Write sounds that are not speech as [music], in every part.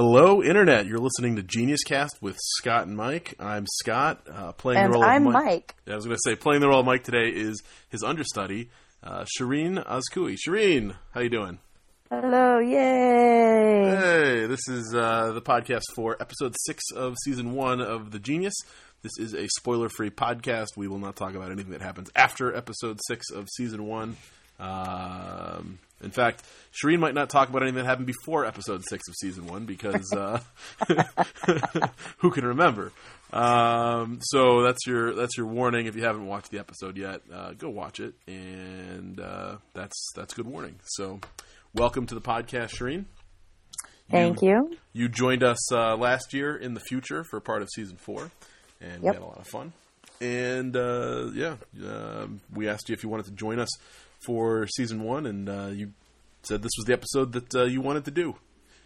Hello, Internet. You're listening to Genius Cast with Scott and Mike. I'm Scott, uh, playing And the role I'm of Mike. Mike. I was going to say, playing the role of Mike today is his understudy, uh, Shireen Azkui. Shireen, how you doing? Hello, yay! Hey, this is uh, the podcast for episode six of season one of The Genius. This is a spoiler-free podcast. We will not talk about anything that happens after episode six of season one. Um, in fact, Shireen might not talk about anything that happened before episode six of season one because uh, [laughs] who can remember? Um, so that's your that's your warning. If you haven't watched the episode yet, uh, go watch it, and uh, that's that's good warning. So, welcome to the podcast, Shireen. Thank you. You joined us uh, last year in the future for part of season four, and we had a lot of fun. And uh, yeah, um we asked you if you wanted to join us for season one, and uh, you said this was the episode that uh, you wanted to do.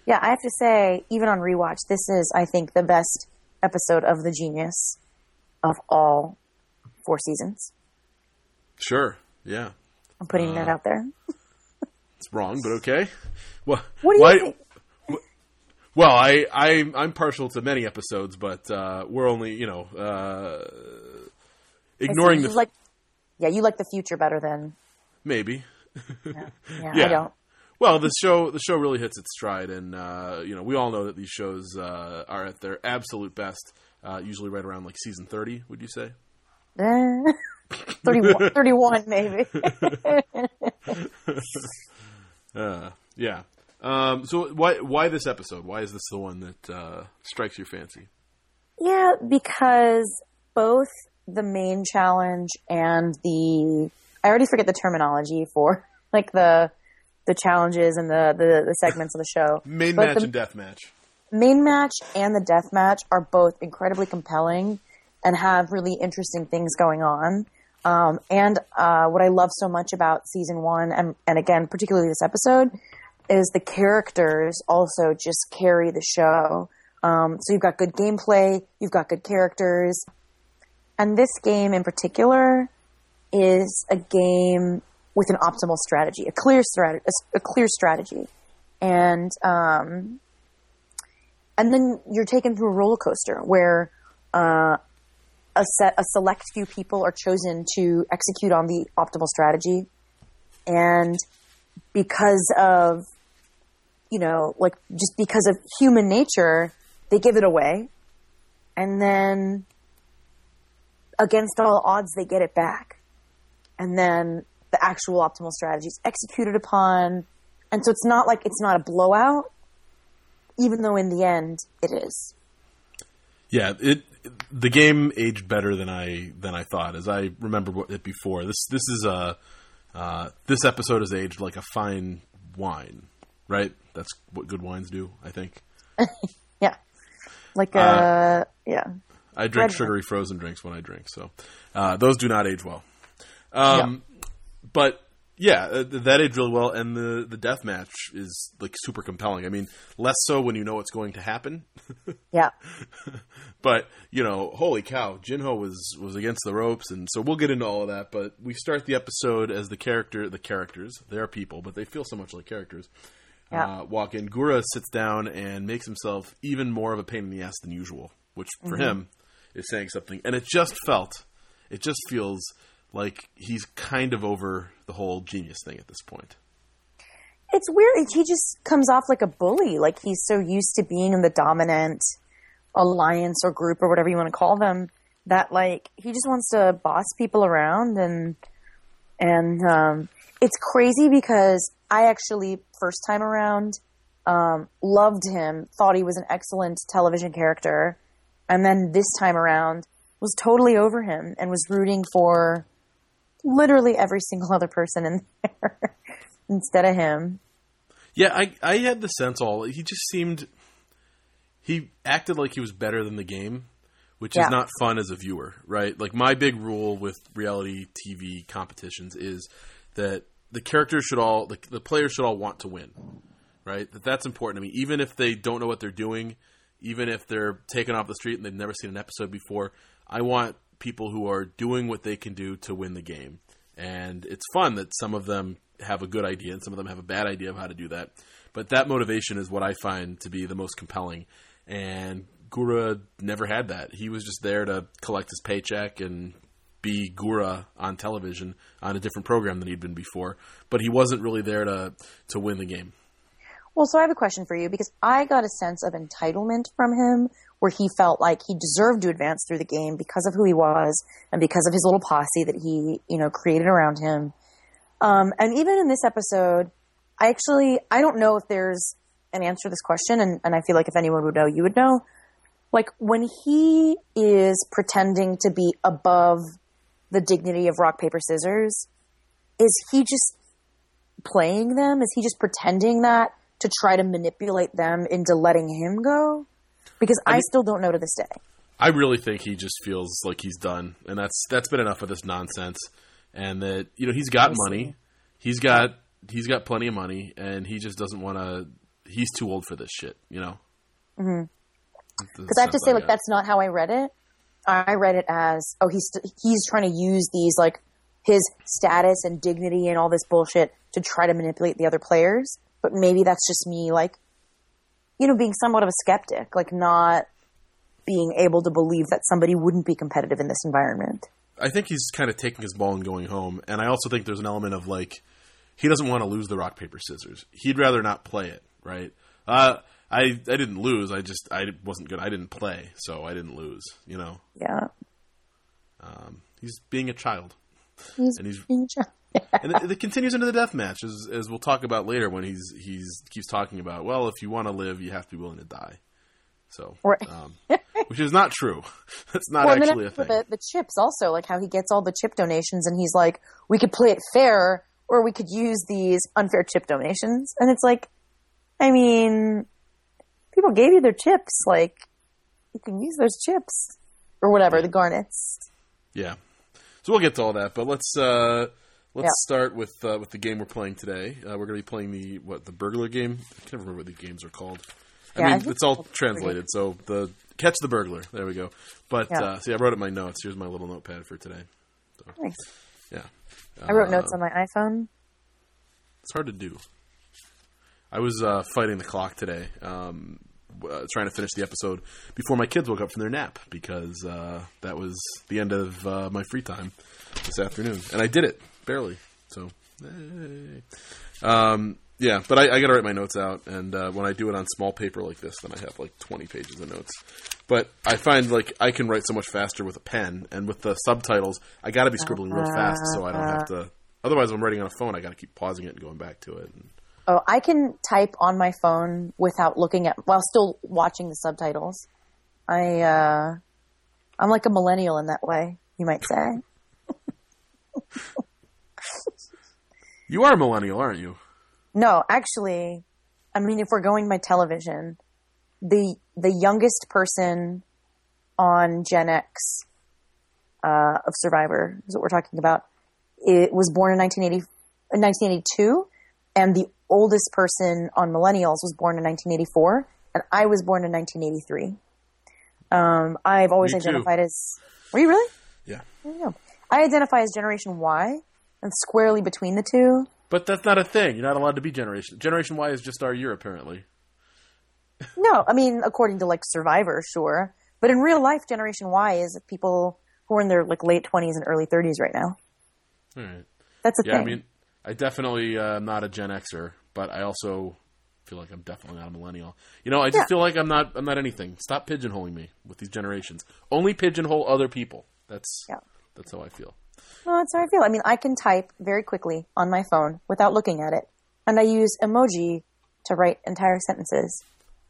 Yeah, I have to say, even on rewatch, this is, I think, the best episode of The Genius of all four seasons. Sure, yeah, I'm putting that out there. [laughs] it's wrong, but okay. Well, What do you why- think? Well, I, I I'm partial to many episodes, but uh, we're only you know uh, ignoring the like, yeah, you like the future better than maybe. yeah, [laughs] Yeah. I don't. Well, the show the show really hits its stride, and uh, you know we all know that these shows uh, are at their absolute best. Uh, usually, right around like season thirty. Would you say? Eh, [laughs] 31, [laughs] 31 maybe. Uh, yeah. Um, so why why this episode? Why is this the one that uh, strikes your fancy? Yeah, because both the main challenge and the I already forget the terminology for like the the challenges and the the, the segments of the show. [laughs] Main But match the and death match. main match and the death match are both incredibly compelling and have really interesting things going on. Um, and uh, what I love so much about season one, and, and again, particularly this episode, is the characters also just carry the show. Um, so you've got good gameplay, you've got good characters, and this game in particular is a game with an optimal strategy, a clear strategy, a, clear strategy, and um, and then you're taken through a roller coaster where uh, a set a select few people are chosen to execute on the optimal strategy. And because of you know like just because of human nature they give it away. And then against all odds they get it back and then the actual optimal strategy is executed upon and so it's not like it's not a blowout even though in the end it is. Yeah, it the game aged better than I than I thought. As I remember it before. This this is a uh, this episode has aged like a fine wine, right? That's what good wines do, I think. [laughs] Yeah. Like uh, yeah. I drink Red- sugary frozen drinks when I drink, so uh, those do not age well. Um, But yeah, uh, that aged really well, and the the death match is like super compelling. I mean, less so when you know what's going to happen, [laughs] Yeah. but you know, holy cow, Jinho was was against the ropes, and so we'll get into all of that. But we start the episode as the character, the characters, they are people, but they feel so much like characters. Yeah. Uh, walk in. Gura sits down and makes himself even more of a pain in the ass than usual, which for him is saying something. And it just felt, it just feels like he's kind of over the whole genius thing at this point. It's weird. He just comes off like a bully. Like he's so used to being in the dominant alliance or group or whatever you want to call them that like he just wants to boss people around and and um, it's crazy because I actually first time around um, loved him, thought he was an excellent television character, and then this time around was totally over him and was rooting for literally every single other person in there [laughs] instead of him. Yeah, I I had the sense all he just seemed he acted like he was better than the game, which Yeah. is not fun as a viewer, right? Like my big rule with reality TV competitions is that the characters should all the, the players should all want to win, right? That that's important to me, even if they don't know what they're doing, even if they're taken off the street and they've never seen an episode before. I want people who are doing what they can do to win the game, and it's fun that some of them have a good idea and some of them have a bad idea of how to do that. But that motivation is what I find to be the most compelling. And Gura never had that. He was just there to collect his paycheck and be Gura on television on a different program than he'd been before. But he wasn't really there to to win the game. Well, so I have a question for you because I got a sense of entitlement from him where he felt like he deserved to advance through the game because of who he was and because of his little posse that he, you know, created around him. Um, and even in this episode, I actually, I don't know if there's an answer to this question, and, and I feel like if anyone would know, you would know. Like when he is pretending to be above the dignity of rock, paper, scissors, is he just playing them? Is he just pretending that to try to manipulate them into letting him go? Because I, I mean, still don't know to this day. I really think he just feels like he's done, and that's that's been enough of this nonsense. And that you know he's got money, he's got he's got plenty of money, and he just doesn't want to. He's too old for this shit, you know. Because mm-hmm. I have to say, like, that's not how I read it. I read it as, oh, he's he's trying to use these like his status and dignity and all this bullshit to try to manipulate the other players. But maybe that's just me, like, you know, being somewhat of a skeptic, like not being able to believe that somebody wouldn't be competitive in this environment. I think he's kind of taking his ball and going home, and I also think there's an element of like he doesn't want to lose the rock paper scissors. He'd rather not play it, right? Uh, I I didn't lose. I just I wasn't good. I didn't play, so I didn't lose. You know. Yeah. Um, he's being a child. He's, and he's being a child. And it, it, continues into the death match, as, as we'll talk about later when he's he's keeps talking about. Well, if you want to live, you have to be willing to die. So, right. um, which is not true. [laughs] That's not well, actually a thing. The, the chips also, like how he gets all the chip donations, and he's like, we could play it fair, or we could use these unfair chip donations. And it's like, I mean, people gave you their chips, like you can use those chips or whatever the garnets. Yeah. So we'll get to all that, but let's uh, let's yeah. start with uh, with the game we're playing today. Uh, we're going to be playing the what the burglar game. I can't remember what the games are called. I yeah, mean, I it's all translated. So the catch the burglar. There we go. But yeah. uh, see, I wrote it in my notes. Here's my little notepad for today. So, nice. Yeah. I wrote uh, notes on my iPhone. It's hard to do. I was uh, fighting the clock today, um, uh, trying to finish the episode before my kids woke up from their nap because uh, that was the end of uh, my free time this afternoon, and I did it barely. So, hey. um, yeah, but I, I got to write my notes out, and uh, when I do it on small paper like this, then I have like twenty pages of notes. But I find like I can write so much faster with a pen, and with the subtitles, I got to be scribbling real fast so I don't have to. Otherwise, if I'm writing on a phone, I got to keep pausing it and going back to it. And, oh, I can type on my phone without looking at while still watching the subtitles. I uh, I'm like a millennial in that way, you might say. [laughs] you are a millennial, aren't you? No, actually, I mean, if we're going by television, the the youngest person on Gen X uh, of Survivor is what we're talking about. It was born in 1980, 1982, and the oldest person on Millennials was born in 1984, and I was born in 1983. Um, I've always Me identified too. as. Were you really? Yeah. I identify as Generation Y, and squarely between the two. But that's not a thing. You're not allowed to be Generation. Generation Y is just our year, apparently. no, I mean, according to like Survivor, sure. But in real life, Generation Y is people who are in their like late 20s and early 30s right now. All right. That's a yeah, thing. I mean, I definitely uh, am not a Gen Xer, but I also feel like I'm definitely not a millennial. You know, I just Yeah. feel like I'm not. I'm not anything. Stop pigeonholing me with these generations. Only pigeonhole other people. That's Yeah. that's how I feel. No, that's how I feel. I mean, I can type very quickly on my phone without looking at it, and I use emoji to write entire sentences.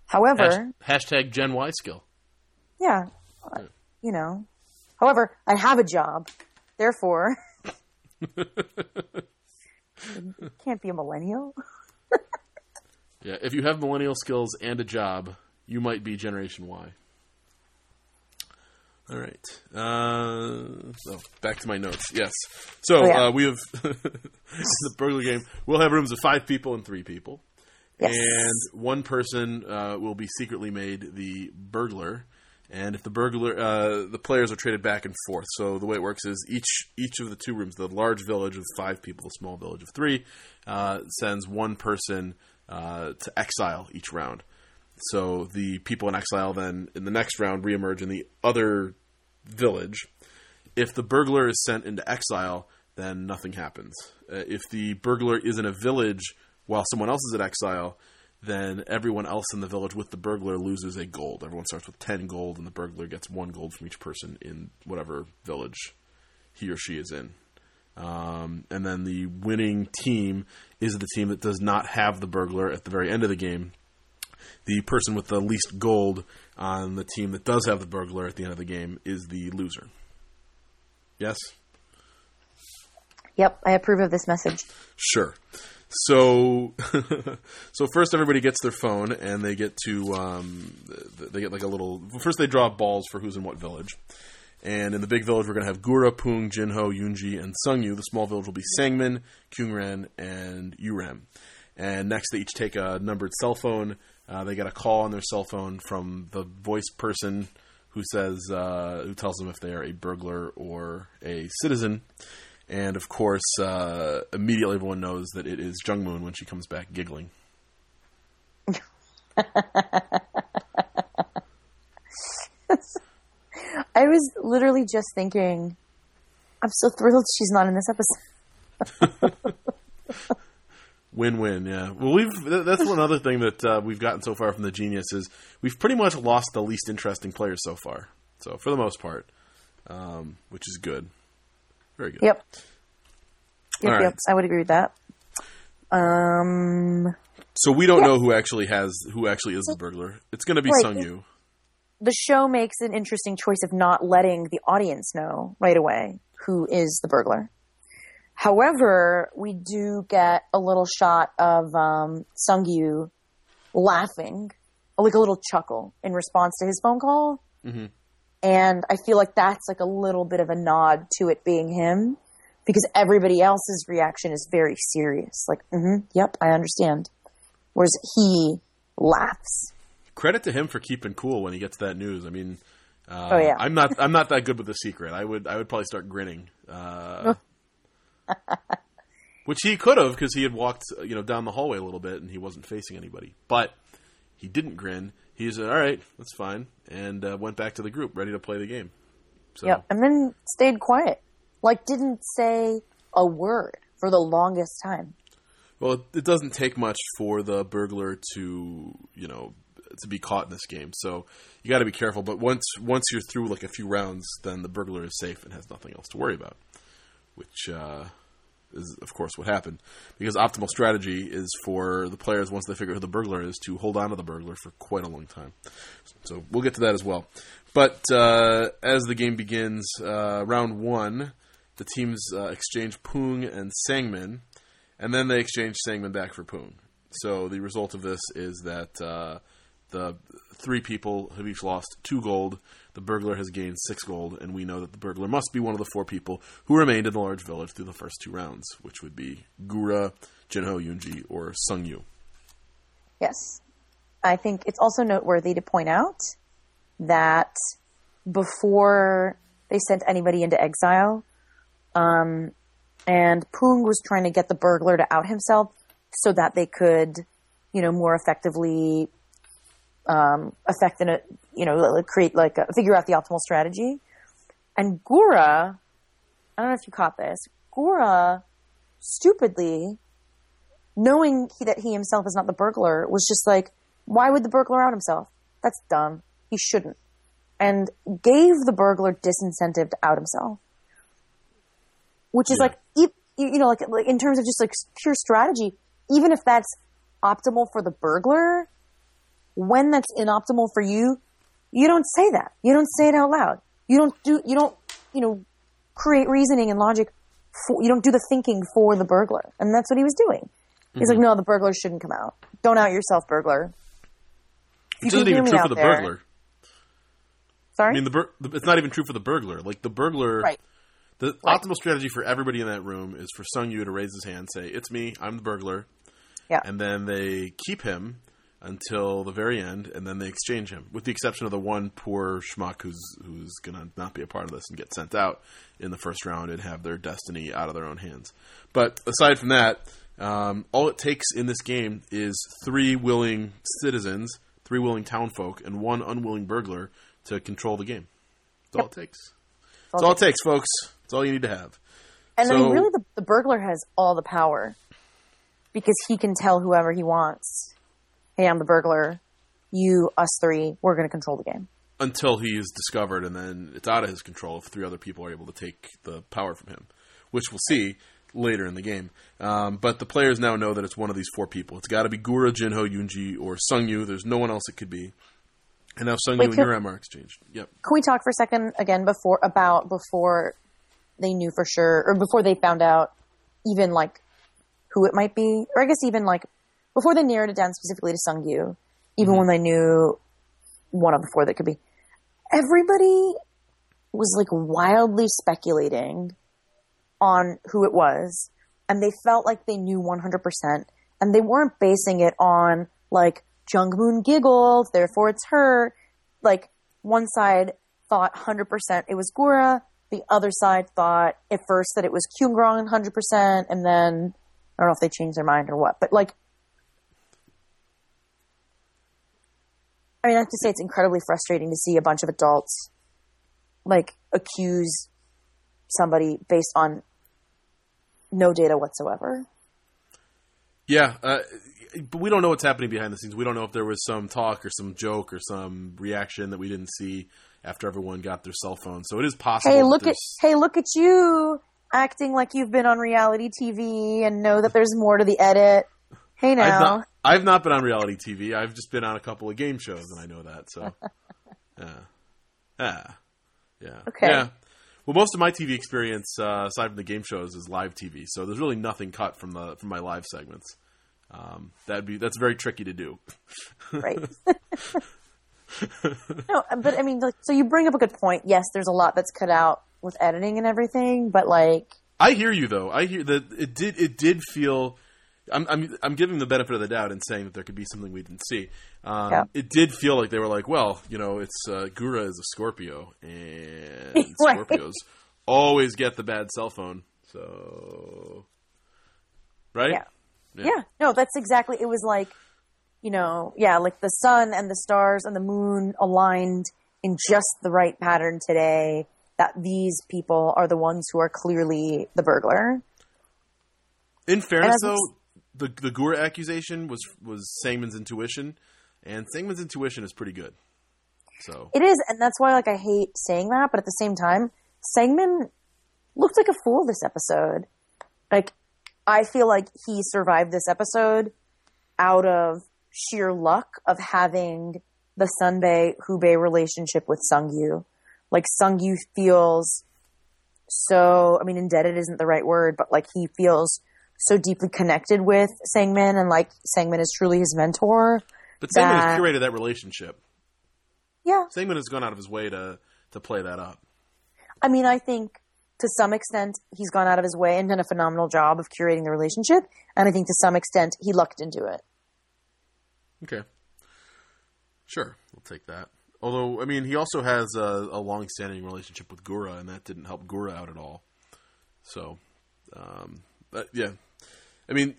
However, Hash, hashtag Gen Y skill. yeah, you know. However, I have a job, therefore, [laughs] can't be a millennial. [laughs] Yeah, if you have millennial skills and a job, you might be Generation Y. All right. Uh, so back to my notes. Yes. So Oh, uh, we have [laughs] the burglar game. We'll have rooms of five people and three people, Yes. and one person uh, will be secretly made the burglar. And if the burglar, uh, the players are traded back and forth. So the way it works is each each of the two rooms, the large village of five people, the small village of three, uh, sends one person uh, to exile each round. So the people in exile then in the next round reemerge in the other village. If the burglar is sent into exile, then nothing happens. Uh, if the burglar is in a village while someone else is at exile, then everyone else in the village with the burglar loses a gold. Everyone starts with 10 gold, and the burglar gets one gold from each person in whatever village he or she is in. Um, and then the winning team is the team that does not have the burglar at the very end of the game. The person with the least gold on the team that does have the burglar at the end of the game is the loser. Yes? Yep, I approve of this message. Sure. So, [laughs] so first everybody gets their phone and they get to um, they get like a little. First they draw balls for who's in what village, and in the big village we're gonna have Gura, Pung, Jinho, Yunji, and Sungyu. The small village will be Sangmin, Kyungran, and Yuram. And next they each take a numbered cell phone. Uh, they get a call on their cell phone from the voice person who says uh, who tells them if they are a burglar or a citizen. And of course, uh, immediately everyone knows that it is Jung Moon when she comes back giggling. [laughs] I was literally just thinking, I'm so thrilled she's not in this episode. [laughs] Win-win, yeah. Well, we've that's one other thing that uh, we've gotten so far from the Genius is we've pretty much lost the least interesting players so far. So for the most part, um, which is good. Very good. Yep. Yep, All yep. I would agree with that. Um, So we don't know who actually has who actually is the burglar. It's going to be Right. Sung Yu. the show makes an interesting choice of not letting the audience know right away who is the burglar. However, we do get a little shot of um, Sungyu laughing, like a little chuckle in response to his phone call. Mhm. And I feel like that's like a little bit of a nod to it being him because everybody else's reaction is very serious. Like, mm-hmm, yep, I understand. Whereas he laughs. Credit to him for keeping cool when he gets that news. I mean, uh, Oh, yeah. I'm not I'm not that good with the secret. I would I would probably start grinning. Uh, [laughs] which he could have because he had walked you know down the hallway a little bit and he wasn't facing anybody. But he didn't grin. He said, "All right, that's fine," and uh, went back to the group, ready to play the game. So Yep. And then stayed quiet. Like didn't say a word for the longest time. Well, it, it doesn't take much for the burglar to, you know, to be caught in this game. So you got to be careful. But once once you're through like a few rounds, then the burglar is safe and has nothing else to worry about. Which uh, is, of course, what happened. Because optimal strategy is for the players once they figure out who the burglar is to hold on to the burglar for quite a long time. So we'll get to that as well. But uh, as the game begins, uh, round one, the teams uh, exchange Pung and Sangmin and then they exchange Sangmin back for Pung. So the result of this is that uh, the three people have each lost two gold. The burglar has gained six gold, and we know that the burglar must be one of the four people who remained in the large village through the first two rounds, which would be Gura, Jinho Yunji, or Sungyu. Yes. I think it's also noteworthy to point out that before they sent anybody into exile, um, and Poong was trying to get the burglar to out himself so that they could, you know, more effectively um, affect and you know create like a, figure out the optimal strategy. And Gura, I don't know if you caught this. Gura, stupidly, knowing he, that he himself is not the burglar, was just like, why would the burglar out himself? That's dumb. He shouldn't. And gave the burglar disincentive to out himself. Which is Yeah. like, e- you know, like, like in terms of just like pure strategy, even if that's optimal for the burglar, when that's inoptimal for you, you don't say that. You don't say it out loud. You don't do, you don't, you know, create reasoning and logic. For, you don't do the thinking for the burglar. And that's what he was doing. He's like, mm-hmm. no, the burglar shouldn't come out. Don't out yourself, burglar. You Which can isn't even true for the there. burglar. Sorry? I mean, the, bur- the it's not even true for the burglar. Like the burglar, Right. The Right. optimal strategy for everybody in that room is for Sung Yu to raise his hand, say, "It's me. I'm the burglar," Yeah. and then they keep him until the very end, and then they exchange him, with the exception of the one poor schmuck who's who's gonna not be a part of this and get sent out in the first round and have their destiny out of their own hands. But aside from that, Um, all it takes in this game is three willing citizens, three willing townfolk, and one unwilling burglar to control the game. That's all it takes. That's all it takes, folks. That's all you need to have. And I mean, So- really, the, the burglar has all the power because he can tell whoever he wants, "Hey, I'm the burglar. You, us three, we're going to control the game." until he is discovered, and then it's out of his control if three other people are able to take the power from him, which we'll see later in the game. Um, but the players now know that it's one of these four people. It's got to be Gura, Jinho, Yunji, or Sungyu. There's no one else it could be. And now Sungyu Wait, and Yuram are exchanged. Yep. Can we talk for a second again before about before they knew for sure, or before they found out even like who it might be, or I guess even like before they narrowed it down specifically to Sungyu, even when mm-hmm. they knew one of the four that could be. Everybody was like wildly speculating on who it was, and they felt like they knew 100%, and they weren't basing it on like Jungmoon giggled, therefore it's her. Like one side thought 100% it was Gura, the other side thought at first that it was Kyungran 100%, and then I don't know if they changed their mind or what, but like I mean, I have to say it's incredibly frustrating to see a bunch of adults like accuse somebody based on no data whatsoever. Yeah, uh, but we don't know what's happening behind the scenes. We don't know if there was some talk or some joke or some reaction that we didn't see after everyone got their cell phone. So it is possible. Hey, look at hey, look at you acting like you've been on reality TV and know that there's more to the edit. Hey now. I've not been on reality TV. I've just been on a couple of game shows, and I know that. So, [laughs] yeah, yeah, yeah. Okay. Yeah. Well, most of my TV experience, uh, aside from the game shows, is live TV. So there's really nothing cut from the from my live segments. Um, that'd be that's very tricky to do. right? [laughs] no, but I mean, like, so you bring up a good point. Yes, there's a lot that's cut out with editing and everything, but like, I hear you though. I hear that it did. It did feel. I'm I'm I'm giving the benefit of the doubt and saying that there could be something we didn't see. Um, Yeah. It did feel like they were like, well, you know, it's uh, Gura is a Scorpio, and [laughs] Right. Scorpios always get the bad cell phone. So, right? Yeah. yeah, no, that's exactly. It was like, you know, yeah, like the sun and the stars and the moon aligned in just the right pattern today. That these people are the ones who are clearly the burglar. In fairness, though, the the Gura accusation was was Sangmin's intuition, and Sangmin's intuition is pretty good. So It is, and that's why like I hate saying that, but at the same time, Sangmin looked like a fool this episode. Like I feel like he survived this episode out of sheer luck of having the Sunbae Hubei relationship with Sungyu. Like Sungyu feels so I mean indebted isn't the right word, but like he feels so deeply connected with Sangmin and like Sangmin is truly his mentor. But Sangmin has curated that relationship. Yeah. Sangmin has gone out of his way to to play that up. I mean, I think to some extent he's gone out of his way and done a phenomenal job of curating the relationship, and I think to some extent he lucked into it. Okay. Sure, we'll take that. Although, I mean, he also has a, a long-standing relationship with Gura, and that didn't help Gura out at all. So, um, but yeah, I mean,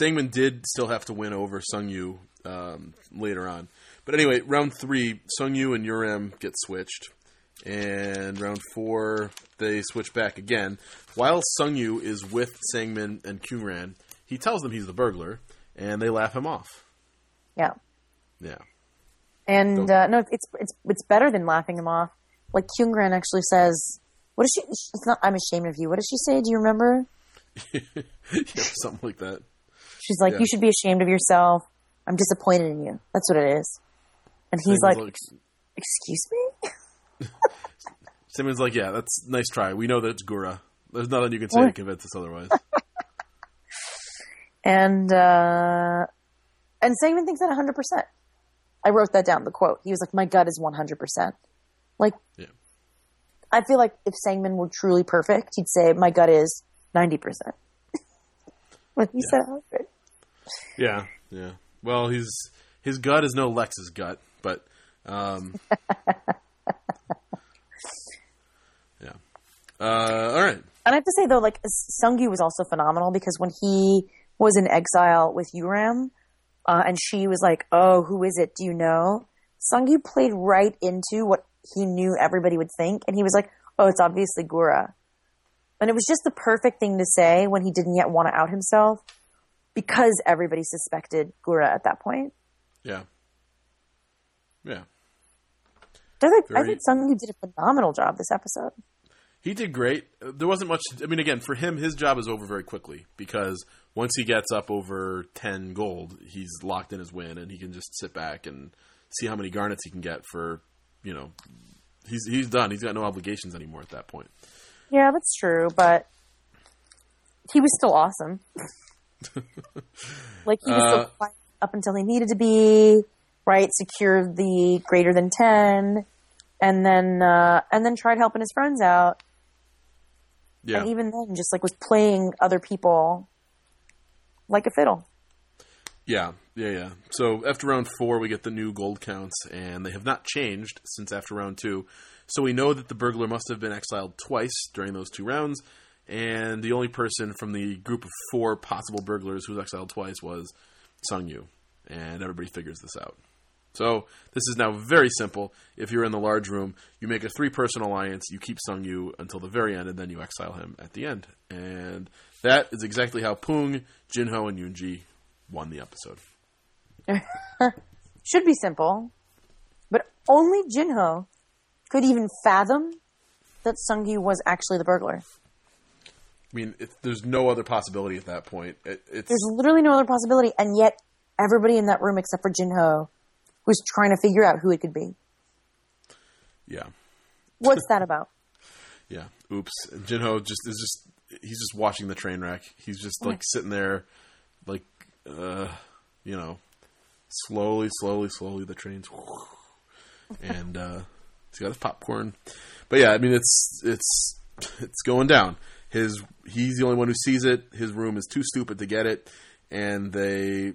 Sangman did still have to win over Sungyu um, later on. But anyway, round three, Sungyu and Uram get switched, and round four they switch back again. While Sungyu is with Sangman and Kyungran, he tells them he's the burglar, and they laugh him off. Yeah, Yeah. and uh, no, it's it's it's better than laughing him off. Like Kyungran actually says, "What does she?" It's not. I'm ashamed of you. What does she say? Do you remember? [laughs] yeah, something like that. She's like, Yeah. "You should be ashamed of yourself. I'm disappointed in you." That's what it is. And he's Simon's like, "Excuse me." [laughs] Simon's like, yeah, that's nice try. We know that it's Gura. There's nothing you can say to convince us otherwise. [laughs] And uh, and Sangman thinks that 100. percent I wrote that down. The quote. He was like, "My gut is 100." percent Like, Yeah. I feel like if Sangman were truly perfect, he'd say, "My gut is 90." percent [laughs] But he said 100. yeah, yeah. Well, his his gut is no Lex's gut, but um, [laughs] yeah. Uh, all right. And I have to say though, like Sungyu was also phenomenal because when he was in exile with Uram, uh, and she was like, "Oh, who is it? Do you know?" Sungyu played right into what he knew everybody would think, and he was like, "Oh, it's obviously Gura," and it was just the perfect thing to say when he didn't yet want to out himself, because everybody suspected Gura at that point. Yeah. Yeah. I think, I Very- think Sungyu did a phenomenal job this episode. He did great. There wasn't much. I mean, again, for him, his job is over very quickly because once he gets up over ten gold, he's locked in his win, and he can just sit back and see how many garnets he can get for. You know, he's he's done. He's got no obligations anymore at that point. Yeah, that's true, but he was still awesome. [laughs] like he was Uh, still quiet up until he needed to be, right? Secured the greater than ten, and then uh, and then tried helping his friends out, Yeah, and even then, just like was playing other people like a fiddle. yeah, yeah, yeah. So after round four, we get the new gold counts, and they have not changed since after round two. So we know that the burglar must have been exiled twice during those two rounds, and the only person from the group of four possible burglars who was exiled twice was Sung Yu, and everybody figures this out. So this is now very simple. If you're in the large room, you make a three-person alliance, you keep Sung Yu until the very end, and then you exile him at the end. And that is exactly how Pung, Jinho, and Yunji won the episode. [laughs] Should be simple, but only Jinho could even fathom that Sungyu was actually the burglar. I mean, it, there's no other possibility at that point. It, it's There's literally no other possibility, and yet everybody in that room except for Jinho was trying to figure out who it could be. yeah, What's [laughs] that about? yeah. Oops. And Jinho just is just he's just watching the train wreck. He's just like sitting there, like uh, you know, slowly, slowly, slowly the trains, [laughs] and uh, he's got his popcorn. But yeah, I mean, it's it's it's going down. His he's the only one who sees it. His room is too stupid to get it, and they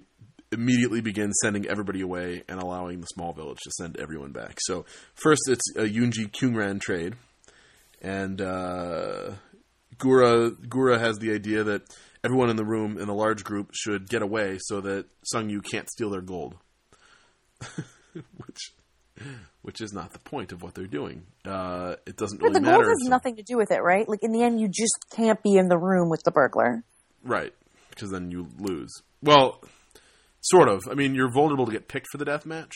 immediately begin sending everybody away and allowing the small village to send everyone back. So first, it's a Yunji Kyungran trade, and uh, Gura Gura has the idea that everyone in the room in a large group should get away so that Sung Yu can't steal their gold, [laughs] which which is not the point of what they're doing. Uh, it doesn't But really the matter. gold has nothing to do with it, right? Like in the end, you just can't be in the room with the burglar. Right, because then you lose. Well, sort of. I mean, you're vulnerable to get picked for the death match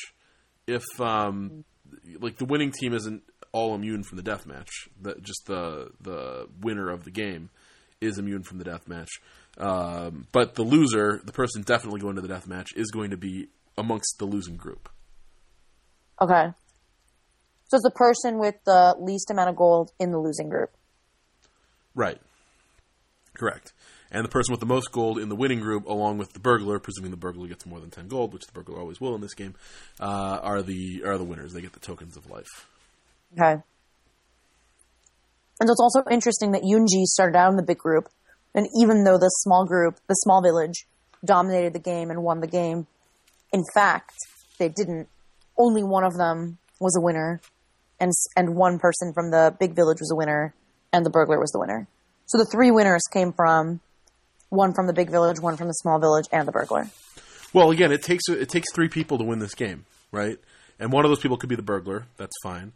if, um, like, the winning team isn't all immune from the death match. The, just the the winner of the game is immune from the death match. Um, but the loser, the person definitely going to the death match, is going to be amongst the losing group. Okay. So it's the person with the least amount of gold in the losing group. Right. Correct. And the person with the most gold in the winning group, along with the burglar, presuming the burglar gets more than ten gold, which the burglar always will in this game, uh, are the are the winners. They get the tokens of life. Okay. And it's also interesting that Yunji started out in the big group, and even though the small group, the small village, dominated the game and won the game, in fact, they didn't. Only one of them was a winner, and and one person from the big village was a winner, and the burglar was the winner. So the three winners came from one from the big village, one from the small village, and the burglar. Well, again, it takes it takes three people to win this game, right? And one of those people could be the burglar. That's fine,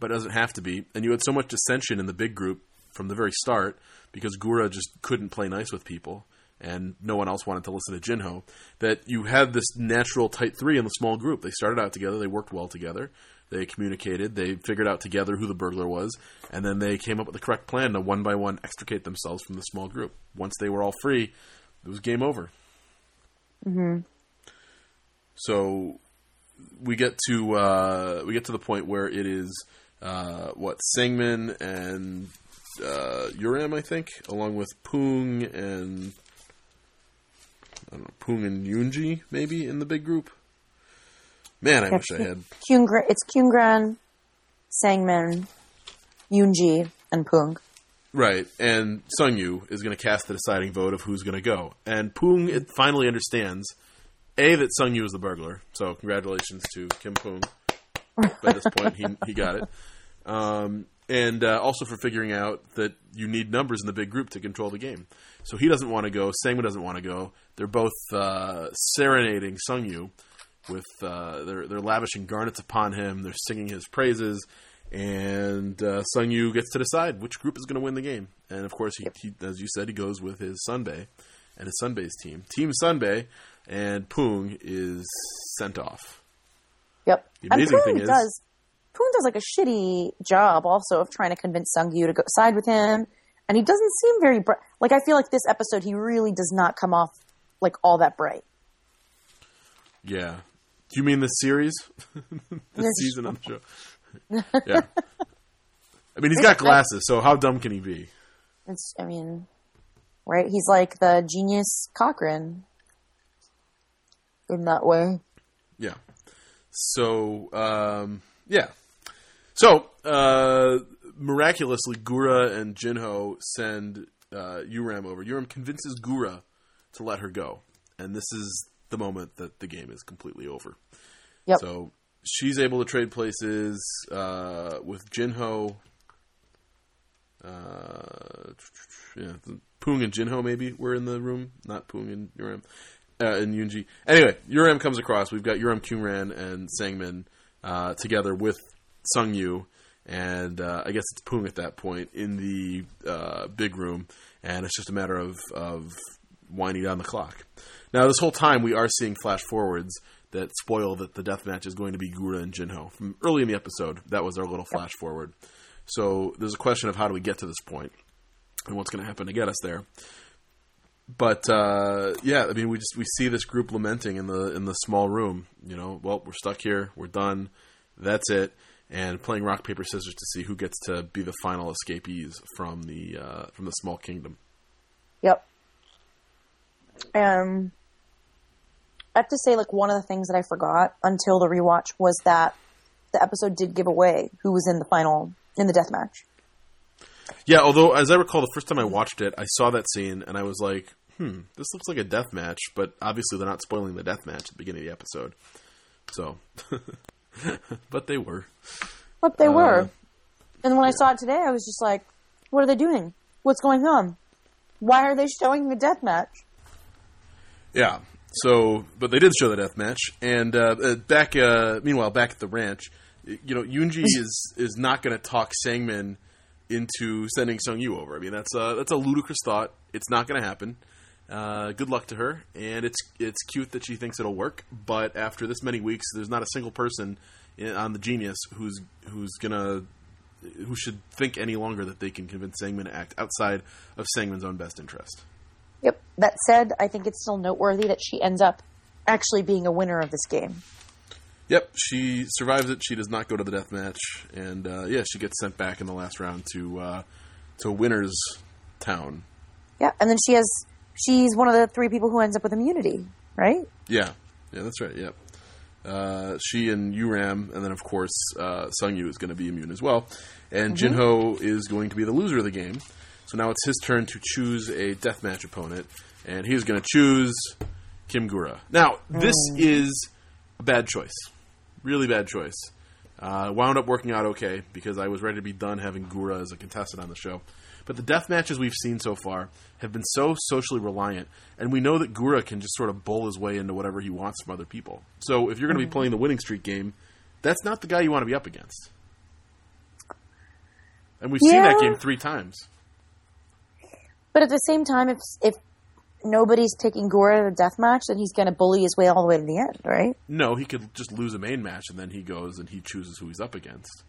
but it doesn't have to be. And you had so much dissension in the big group from the very start because Gura just couldn't play nice with people, and no one else wanted to listen to Jinho. That you had this natural tight three in the small group. They started out together. They worked well together. They communicated. They figured out together who the burglar was, and then they came up with the correct plan to one by one extricate themselves from the small group. Once they were all free, it was game over. So we get to uh, we get to the point where it is uh, what Sangmin and uh, Uram, I think, along with Pung and I don't know Pung and Yunji, maybe in the big group. Man, I wish I had. Kyungran, it's Kyungran, Sangmin, Yunji, and Pung. Right, and Sung Yu is going to cast the deciding vote of who's going to go. And Pung it finally understands a that Sung Yu is the burglar. So congratulations to Kim Pung. By this point, he he got it. Um, and uh, also for figuring out that you need numbers in the big group to control the game. So he doesn't want to go. Sangmin doesn't want to go. They're both uh, serenading Sungyu with uh, they're they're lavishing garnets upon him. They're singing his praises, and uh, Sung Yu gets to decide which group is going to win the game. And of course, he, he, as you said, he goes with his Sunbae and his Sunbae's team, Team Sunbae, and Poong is sent off. Yep. The And amazing thing is- does Poong does like a shitty job also of trying to convince Sungyu to go side with him, and he doesn't seem very bright. Like I feel like this episode, he really does not come off like all that bright. Yeah. Do you mean the series? [laughs] the season on the show? [laughs] yeah. I mean, he's got glasses, so how dumb can he be? It's, I mean, right? He's like the genius Cochran in that way. Yeah. So, um, yeah. So, uh, miraculously, Gura and Jinho send uh, Uram over. Uram convinces Gura to let her go. And this is the moment that the game is completely over. Yep. So, she's able to trade places uh, with Jinho. Uh, yeah, Poong and Jinho maybe were in the room, not Poong and Uram uh, and Yunji. Anyway, Uram comes across. We've got Uram Kyungran and Sangmin uh, together with Sung Yu, and uh, I guess it's Poong at that point in the uh, big room, and it's just a matter of, of winding down the clock. Now, this whole time, we are seeing flash forwards that spoil that the death match is going to be Gura and Jinho. From early in the episode, that was our little flash forward. So there's a question of how do we get to this point and what's going to happen to get us there but uh, yeah, I mean, we just we see this group lamenting in the in the small room. You know, well, we're stuck here. We're done. That's it. And playing rock paper scissors to see who gets to be the final escapees from the uh, from the small kingdom. Yep. Um, I have to say, like one of the things that I forgot until the rewatch was that the episode did give away who was in the final in the death match. Yeah, although as I recall, the first time I watched it, I saw that scene and I was like, "Hmm, this looks like a death match." But obviously, they're not spoiling the death match at the beginning of the episode. So, [laughs] [laughs] but they were. But they Uh, were. And when I saw it today, I was just like, "What are they doing? What's going on? Why are they showing the death match?" Yeah. So, but they did show the death match, and uh, uh, back. Uh, meanwhile, back at the ranch, you know, Yunji [laughs] is is not going to talk Sangmin into sending Sung Yu over. I mean, that's a that's a ludicrous thought. It's not going to happen. Uh, good luck to her, and it's it's cute that she thinks it'll work. But after this many weeks, there's not a single person in, on the Genius who's who's gonna who should think any longer that they can convince Sangmin to act outside of Sangmin's own best interest. Yep. That said, I think it's still noteworthy that she ends up actually being a winner of this game. Yep, she survives it. She does not go to the death match, and uh, yeah, she gets sent back in the last round to uh, to Winners Town. Yeah, and then she has she's one of the three people who ends up with immunity, right? Yeah, yeah, that's right. Yep, uh, she and Uram, and then of course uh, Sung Yu is going to be immune as well, and Jinho is going to be the loser of the game. So now it's his turn to choose a deathmatch opponent, and he's going to choose Kim Gura. Now this is a bad choice, really bad choice. Uh, wound up working out okay because I was ready to be done having Gura as a contestant on the show. But the death matches we've seen so far have been so socially reliant, and we know that Gura can just sort of bull his way into whatever he wants from other people. So if you're going to be mm-hmm. playing the winning streak game, that's not the guy you want to be up against. And we've seen that game three times. But at the same time, if if nobody's taking Gura to the death match, then he's going to bully his way all the way to the end, right? No, he could just lose a main match, and then he goes and he chooses who he's up against.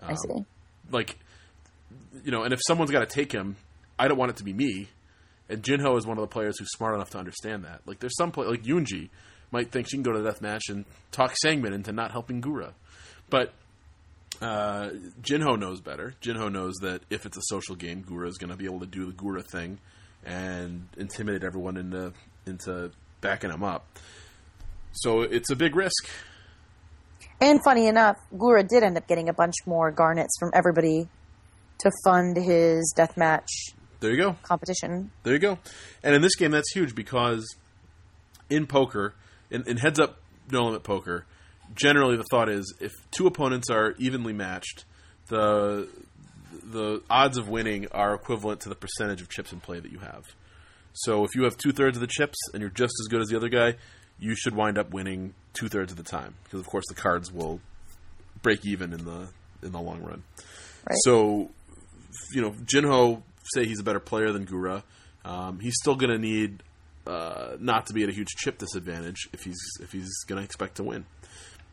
I um, see. like you know, and if someone's got to take him, I don't want it to be me. And Jinho is one of the players who's smart enough to understand that. Like there's some play like Yunji might think she can go to the death match and talk Sangmin into not helping Gura. But uh, Jinho knows better. Jinho knows that if it's a social game, Gura is going to be able to do the Gura thing and intimidate everyone into into backing him up. So it's a big risk. And funny enough, Gura did end up getting a bunch more garnets from everybody to fund his death match There you go. competition. There you go. And in this game, that's huge because in poker, in, in heads up no limit poker, generally the thought is if two opponents are evenly matched, the the odds of winning are equivalent to the percentage of chips in play that you have. So if you have two thirds of the chips and you're just as good as the other guy, you should wind up winning two thirds of the time because of course the cards will break even in the in the long run. Right. So you know, Jinho say he's a better player than Gura. Um, he's still going to need uh, not to be at a huge chip disadvantage if he's if he's going to expect to win.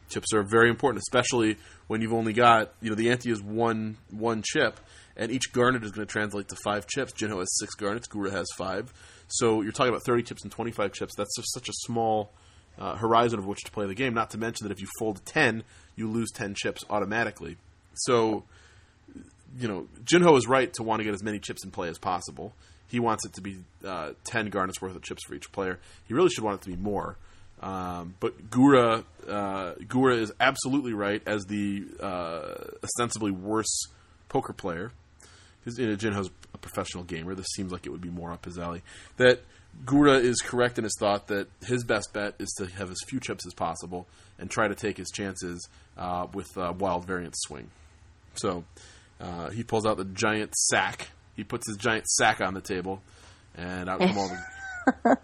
Chips are very important, especially when you've only got you know the ante is one one chip, and each garnet is going to translate to five chips. Jinho has six garnets, Gura has five, so you're talking about thirty chips and twenty five chips. That's just such a small uh, horizon of which to play the game. Not to mention that if you fold ten, you lose ten chips automatically. So you know, Jinho is right to want to get as many chips in play as possible. He wants it to be uh, ten garnets worth of chips for each player. He really should want it to be more. Um, but Gura, uh, Gura is absolutely right as the uh, ostensibly worse poker player. Because you know, Jinho's a professional gamer. This seems like it would be more up his alley. That Gura is correct in his thought that his best bet is to have as few chips as possible and try to take his chances uh, with wild variance swing. So uh, he pulls out the giant sack. He puts his giant sack on the table, and out come all the. [laughs]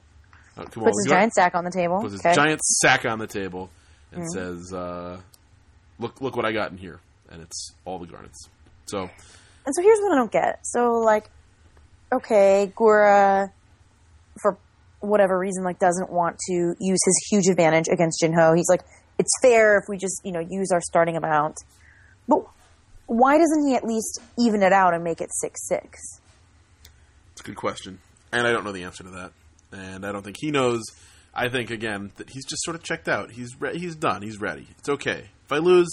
out come Puts the his gar- giant sack on the table. puts his giant sack on the table, and Mm-hmm. says, uh, "Look, look what I got in here," and it's all the garnets. So And so here's what I don't get. So like, okay, Gura, for whatever reason, like doesn't want to use his huge advantage against Jinho. He's like, it's fair if we just you know use our starting amount. But why doesn't he at least even it out and make it six six? it's a good question, and I don't know the answer to that, and I don't think he knows. I think again that he's just sort of checked out. He's re- he's done. He's ready. It's okay. If I lose,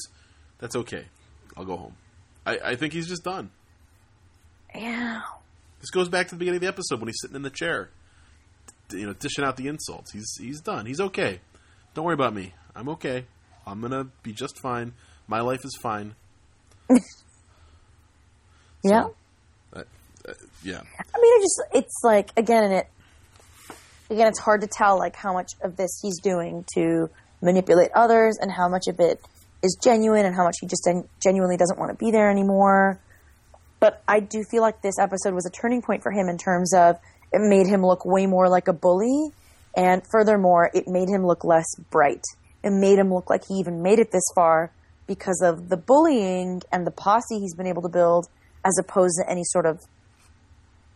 that's okay. I'll go home. I, I think he's just done. Yeah. This goes back to the beginning of the episode when he's sitting in the chair, d- you know, dishing out the insults. He's he's done. He's okay. Don't worry about me. I'm okay. I'm gonna be just fine. My life is fine. [laughs] Yeah. Uh, uh, yeah. I mean, it just it's like again, and it again, it's hard to tell like how much of this he's doing to manipulate others, and how much of it is genuine, and how much he just gen- genuinely doesn't want to be there anymore. But I do feel like this episode was a turning point for him in terms of it made him look way more like a bully, and furthermore, it made him look less bright. It made him look like he even made it this far because of the bullying and the posse he's been able to build, as opposed to any sort of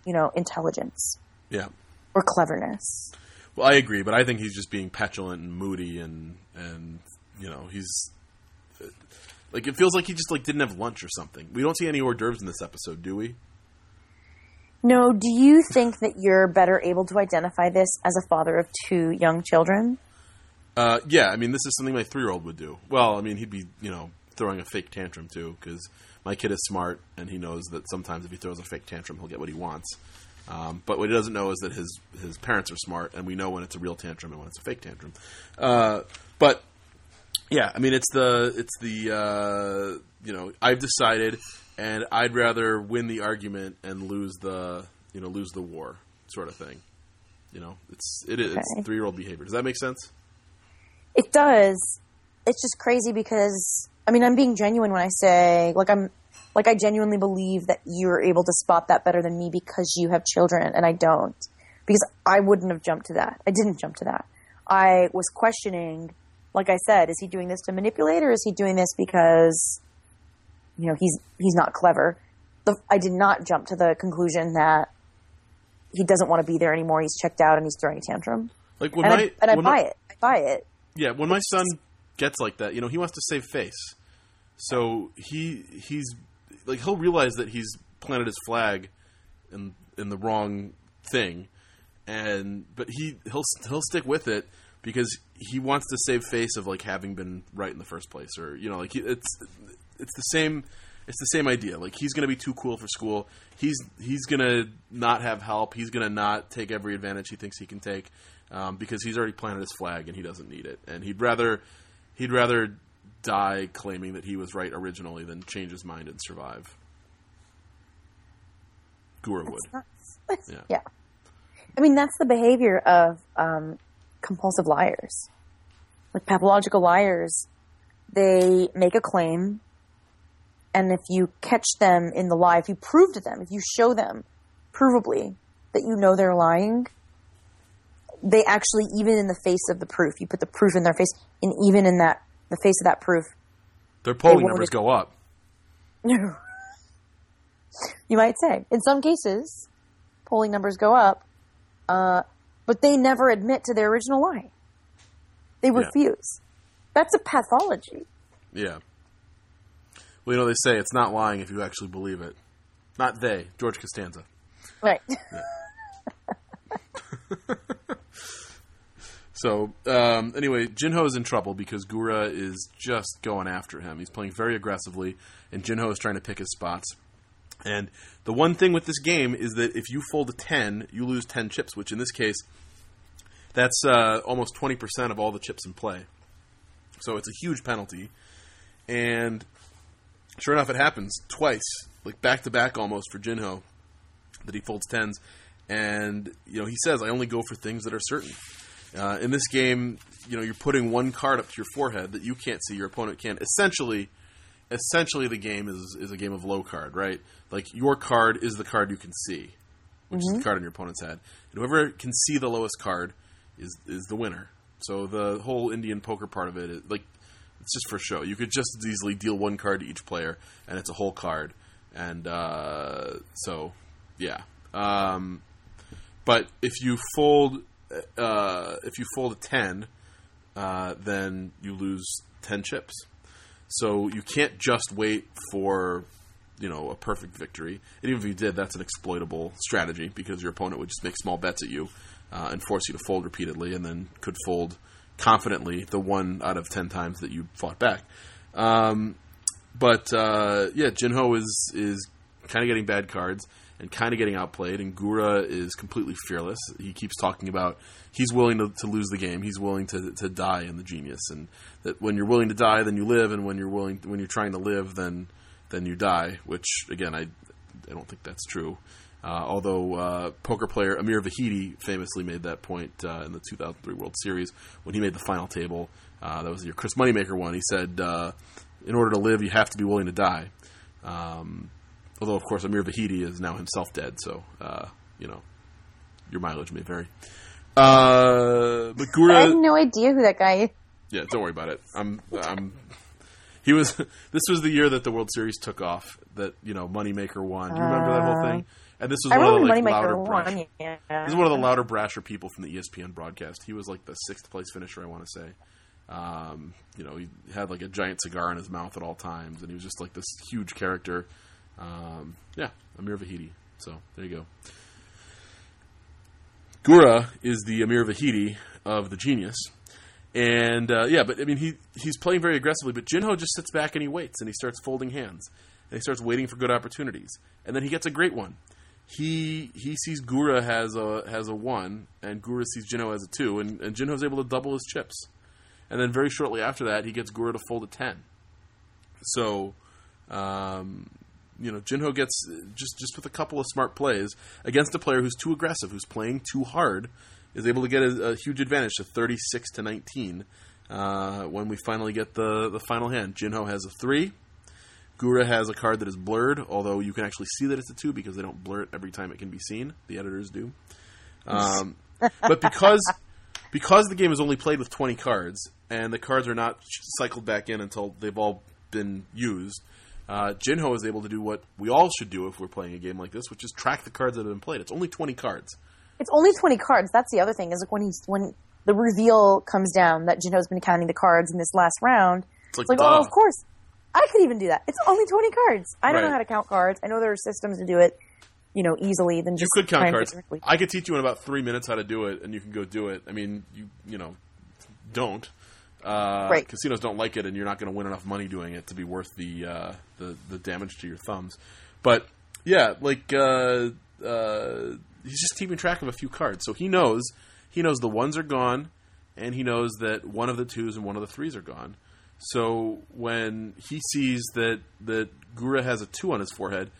you know, intelligence Yeah. or cleverness. Well, I agree, but I think he's just being petulant and moody, and and you know he's like it feels like he just like didn't have lunch or something. We don't see any hors d'oeuvres in this episode, do we? No, do you think that you're better able to identify this as a father of two young children? Uh, yeah, I mean, this is something my three year old would do. Well, I mean, he'd be, you know, throwing a fake tantrum too, because my kid is smart and he knows that sometimes if he throws a fake tantrum, he'll get what he wants. Um, but what he doesn't know is that his his parents are smart, and we know when it's a real tantrum and when it's a fake tantrum. Uh, but yeah, I mean, it's the it's the uh, you know I've decided, and I'd rather win the argument and lose the you know lose the war sort of thing. You know, it's it is Okay. three year old behavior. Does that make sense? It does. It's just crazy because I mean I'm being genuine when I say like I'm like I genuinely believe that you're able to spot that better than me because you have children and I don't. Because I wouldn't have jumped to that. I didn't jump to that. I was questioning like I said, is he doing this to manipulate or is he doing this because you know, he's he's not clever. The, I did not jump to the conclusion that he doesn't want to be there anymore. He's checked out and he's throwing a tantrum. Like when And my I, and I buy my- it. I buy it. Yeah, when my son gets like that, you know, he wants to save face. So he he's like he'll realize that he's planted his flag in in the wrong thing, and but he he'll he'll stick with it because he wants to save face of like having been right in the first place, or you know, like he, it's it's the same. It's the same idea. Like he's going to be too cool for school. He's he's going to not have help. He's going to not take every advantage he thinks he can take um, because he's already planted his flag and he doesn't need it. And he'd rather he'd rather die claiming that he was right originally than change his mind and survive. Gura would. Yeah. yeah. I mean, that's the behavior of um, compulsive liars. Like pathological liars, they make a claim and if you catch them in the lie, if you prove to them, if you show them provably that you know they're lying, they actually, even in the face of the proof, you put the proof in their face, and even in that the face of that proof, Their polling numbers go up. [laughs] you might say, in some cases, polling numbers go up, uh, but they never admit to their original lie. They Yeah. refuse. That's a pathology. Yeah. Well, you know, they say it's not lying if you actually believe it. Not they, George Costanza. Right. [laughs] [laughs] So, um, anyway, Jinho is in trouble because Gura is just going after him. He's playing very aggressively, and Jinho is trying to pick his spots. And the one thing with this game is that if you fold a 10, you lose 10 chips, which in this case, that's uh, almost 20% of all the chips in play. So it's a huge penalty. And sure enough, it happens twice, like back to back almost for Jinho, that he folds 10s. And, you know, he says, I only go for things that are certain. Uh, in this game, you know, you're putting one card up to your forehead that you can't see, your opponent can. Essentially, essentially, the game is is a game of low card, right? Like your card is the card you can see, which is the card on your opponent's head, and whoever can see the lowest card is is the winner. So the whole Indian poker part of it, is, like, it's just for show. You could just as easily deal one card to each player, and it's a whole card. And uh, so, yeah. Um, but if you fold, uh, if you fold a ten, uh, then you lose ten chips. So you can't just wait for you know a perfect victory. And even if you did, that's an exploitable strategy because your opponent would just make small bets at you uh, and force you to fold repeatedly, and then could fold confidently the one out of ten times that you fought back. Um, but uh, yeah, Jinho is is kind of getting bad cards and kind of getting outplayed, and Gura is completely fearless. He keeps talking about he's willing to, to lose the game. He's willing to, to die in the genius, and that when you're willing to die, then you live, and when you're willing when you're trying to live, then then you die. Which again, I I don't think that's true. Uh, although uh, poker player Amir Vahedi famously made that point uh, in the 2003 World Series when he made the final table. Uh, that was your Chris Moneymaker one. He said, uh, "In order to live, you have to be willing to die." Um, although, of course, Amir Vahedi is now himself dead, so uh, you know your mileage may vary. Uh, but I had no idea who that guy is. yeah, don't worry about it. I'm, I'm. He was. [laughs] This was the year that the World Series took off. That you know, Moneymaker won. Do you remember that whole thing? And this was I one of the like, louder brash. won. Yeah. This is one of the louder brasher people from the ESPN broadcast. He was like the sixth place finisher, I want to say. Um, you know, he had like a giant cigar in his mouth at all times, and he was just like this huge character. Um, yeah, Amir Vahedi. So there you go. Gura is the Amir Vahedi of the genius. And uh, yeah, but I mean, he he's playing very aggressively. But Jinho just sits back and he waits and he starts folding hands and he starts waiting for good opportunities. And then he gets a great one. He he sees Gura has a has a one, and Gura sees Jinho as a two, and, and Jinho's able to double his chips. And then very shortly after that, he gets Gura to fold a ten. So, um, you know, Jinho gets just just with a couple of smart plays against a player who's too aggressive, who's playing too hard, is able to get a, a huge advantage to thirty six to nineteen. Uh, when we finally get the the final hand, Jinho has a three. Gura has a card that is blurred, although you can actually see that it's a two because they don't blur it every time it can be seen. The editors do. Um, [laughs] but because because the game is only played with twenty cards and the cards are not cycled back in until they've all been used, uh, Jinho is able to do what we all should do if we're playing a game like this, which is track the cards that have been played. It's only twenty cards. It's only twenty cards. That's the other thing. Is like when he's when the reveal comes down that Jinho's been counting the cards in this last round. It's like, It's like, oh, of course, I could even do that. It's only twenty cards. I don't Right. know how to count cards. I know there are systems to do it, you know, easily than You just could count cards. I could teach you in about three minutes how to do it, and you can go do it. I mean, you you know, don't. Uh, Right. Casinos don't like it, and you're not going to win enough money doing it to be worth the uh, the the damage to your thumbs. But yeah, like uh, uh, he's just keeping track of a few cards, so he knows he knows the ones are gone, and he knows that one of the twos and one of the threes are gone. So when he sees that that Gura has a two on his forehead,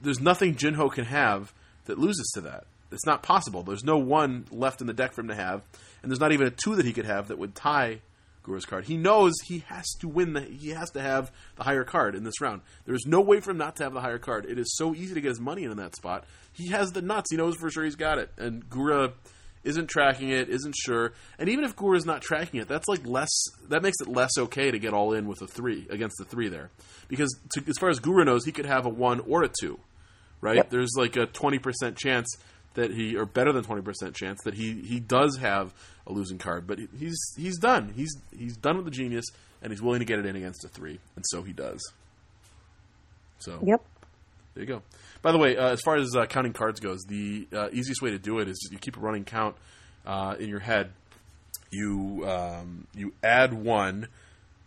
there's nothing Jinho can have that loses to that. It's not possible. There's no one left in the deck for him to have, and there's not even a two that he could have that would tie Gura's card. He knows he has to win. The, he has to have the higher card in this round. There is no way for him not to have the higher card. It is so easy to get his money in that spot. He has the nuts. He knows for sure he's got it. And Gura isn't tracking it, isn't sure. And even if Gura's not tracking it, that's like less. That makes it less okay to get all in with a three against the three there, because to, as far as Gura knows, he could have a one or a two, right? Yep. There's like a twenty percent chance that he, or better than twenty percent chance that he he does have a losing card, but he's he's done. He's he's done with the genius, and he's willing to get it in against a three, and so he does. So Yep. there you go. By the way, uh, as far as uh, counting cards goes, the uh, easiest way to do it is you keep a running count uh, in your head. You um, you add one.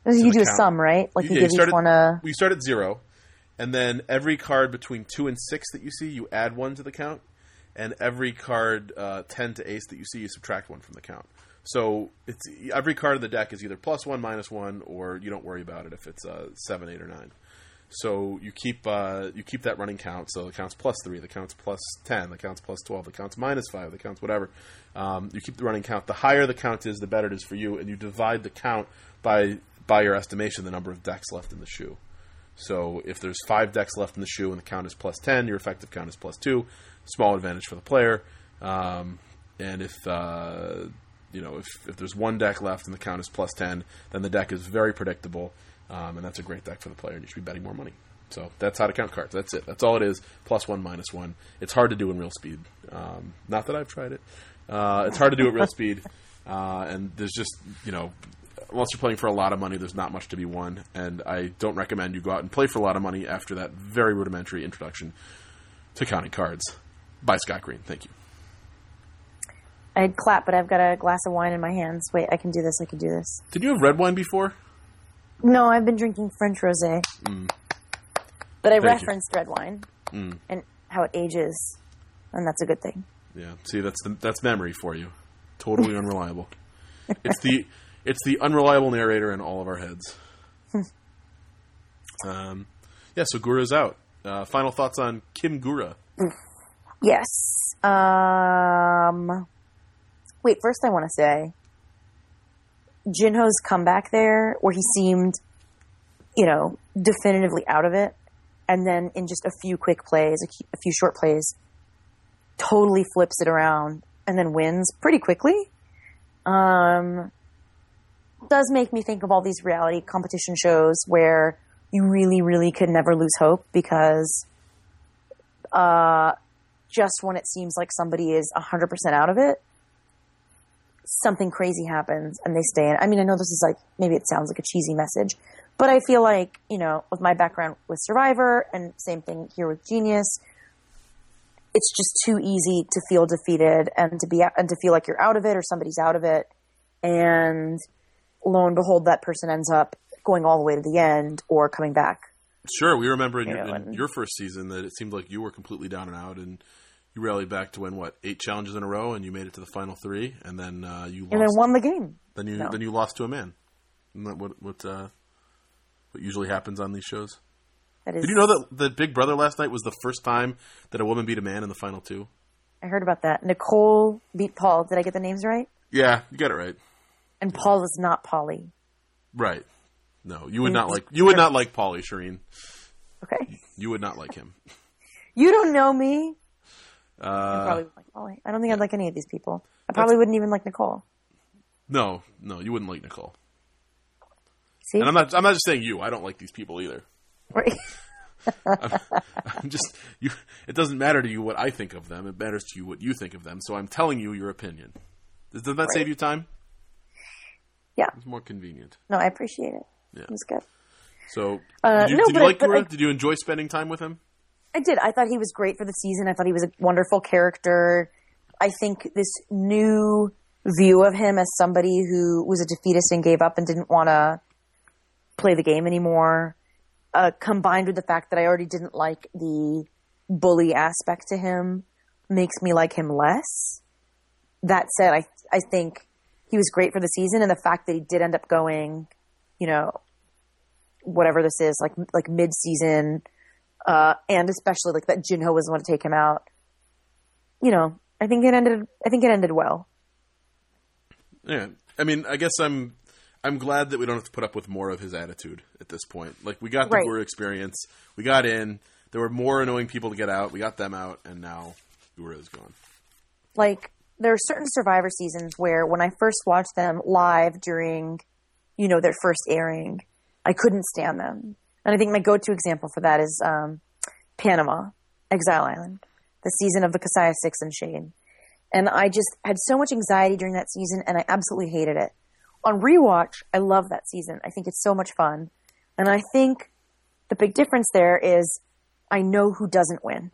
You do a sum, right? Like you Yeah, give start each at- one a. We start at zero, and then every card between two and six that you see, you add one to the count, and every card uh, ten to ace that you see, you subtract one from the count. So it's every card in the deck is either plus one, minus one, or you don't worry about it if it's uh, seven, eight, or nine. So you keep uh, you keep that running count. So the count's plus three, the count's plus ten, the count's plus twelve, the count's minus five, the count's whatever. Um, you keep the running count. The higher the count is, the better it is for you, and you divide the count by by your estimation, the number of decks left in the shoe. So if there's five decks left in the shoe and the count is plus ten, your effective count is plus two. Small advantage for the player. Um, and if uh, you know if, if there's one deck left and the count is plus ten, then the deck is very predictable, um, and that's a great deck for the player. And you should be betting more money. So that's how to count cards. That's it. That's all it is. Plus one, minus one. It's hard to do in real speed. Um, not that I've tried it. Uh, it's hard to do at real speed, [laughs] uh, and there's just you know unless you're playing for a lot of money, there's not much to be won. And I don't recommend you go out and play for a lot of money after that very rudimentary introduction to counting cards by Scott Green. Thank you. I'd clap, but I've got a glass of wine in my hands. Wait, I can do this. I can do this. Did you have red wine before? No, I've been drinking French rosé. But I Mm. Thank you. Mm. referenced red wine and how it ages, and that's a good thing. Yeah. See, that's the, that's memory for you. Totally unreliable. [laughs] It's the it's the unreliable narrator in all of our heads. [laughs] um, yeah. So Gura's out. Uh, final thoughts on Kim Gura? Yes. Um. Wait. First, I want to say Jinho's comeback there, where he seemed, you know, definitively out of it, and then in just a few quick plays, a, few short plays, totally flips it around and then wins pretty quickly. Um, does make me think of all these reality competition shows where you really, really could never lose hope because uh, just when it seems like somebody is 100% out of it, something crazy happens and they stay in. I mean, I know this is like, maybe it sounds like a cheesy message, but I feel like, you know, with my background with Survivor and same thing here with Genius, it's just too easy to feel defeated and to be and to feel like you're out of it or somebody's out of it and lo and behold that person ends up going all the way to the end or coming back Sure, we remember in, You your, in your first season that it seemed like you were completely down and out, and you rallied back to win what eight challenges in a row, and you made it to the final three, and then uh, you lost. and then won the game then you no. then you lost to a man. Isn't that what what uh, what usually happens on these shows? that is Did you know that the Big Brother last night was the first time that a woman beat a man in the final two? I heard about that Nicole beat Paul did I get the names right Yeah, you got it right. and Paul is not Paulie Right. No, you would not like you would not like Paulie Shireen. okay You would not like him. you don't know me I Uh, probably would like Paulie I don't think I'd like any of these people I probably wouldn't even like Nicole no, no, you wouldn't like Nicole. see And I'm not I'm not just saying you. I don't like these people either. Right. [laughs] I'm just you. It doesn't matter to you what I think of them. It matters to you what you think of them. So I'm telling you your opinion. Does, does that save you time? yeah It's more convenient. no I appreciate it Yeah. it was good So Uh, did you, no, did you like? I- did you enjoy spending time with him? I did. I thought he was great for the season. I thought he was a wonderful character. I think this new view of him as somebody who was a defeatist and gave up and didn't want to play the game anymore, uh, combined with the fact that I already didn't like the bully aspect to him, makes me like him less. That said, I I think he was great for the season, and the fact that he did end up going, you know, whatever this is, like like mid season uh, and especially like that Jinho was the one to take him out. You know, I think it ended. I think it ended well. Yeah. I mean, I guess I'm. I'm glad that we don't have to put up with more of his attitude at this point. Like we got the Right. Gura experience, we got in. There were more annoying people to get out. We got them out, and now Gura is gone. like there are certain survivor seasons where when i first watched them live during you know their first airing i couldn't stand them. And i think my go-to example for that is um, panama exile island the season of the Casaya six and shade. And i just had so much anxiety during that season and i absolutely hated it. On rewatch i love that season. I think it's so much fun. And i think the big difference there is i know who doesn't win.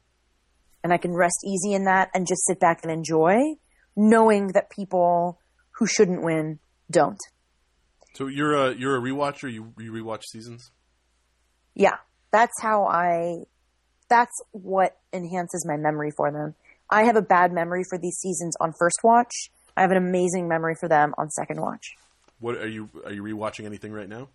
And I can rest easy in that and just sit back and enjoy, knowing that people who shouldn't win don't. So you're a you're a rewatcher. You you rewatch seasons. Yeah, that's how I. That's what enhances my memory for them. I have a bad memory for these seasons on first watch. I have an amazing memory for them on second watch. What are you are you rewatching anything right now?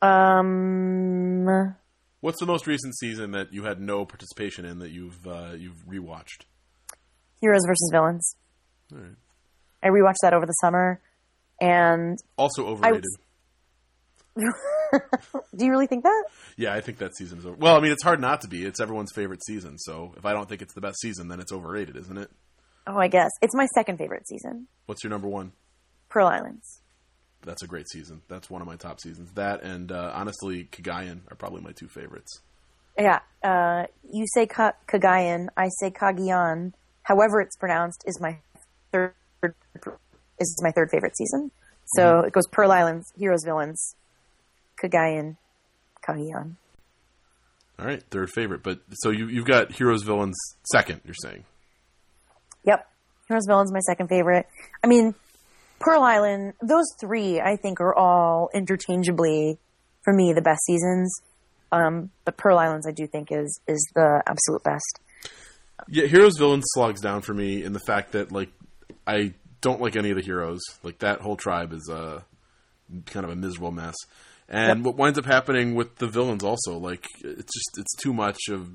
Um, What's the most recent season that you had no participation in that you've uh, you've rewatched? Heroes versus Villains. Right. I rewatched that over the summer, and Also overrated. [laughs] do you really think that? Yeah, I think that season is over. Well, I mean, it's hard not to be. It's everyone's favorite season. So if I don't think it's the best season, then it's overrated, isn't it? Oh, I guess it's my second favorite season. What's your number one? Pearl Islands. That's a great season. That's one of my top seasons. That and uh, honestly, Cagayan are probably my two favorites. Yeah, uh, you say Ka- Kagayan, I say Kagiyan. However, it's pronounced is my third is my third favorite season. So it goes Pearl Islands, Heroes, Villains, Cagayan, Kagiyan. All right, third favorite. But so you you've got heroes villains second. You're saying Yep, Heroes, Villains, my second favorite. I mean, Pearl Island. Those three, I think, are all interchangeably for me the best seasons. Um, but Pearl Islands, I do think is is the absolute best. yeah, heroes villains slogs down for me in the fact that like I don't like any of the heroes. Like that whole tribe is uh, kind of a miserable mess. And what winds up happening with the villains also, like it's just it's too much of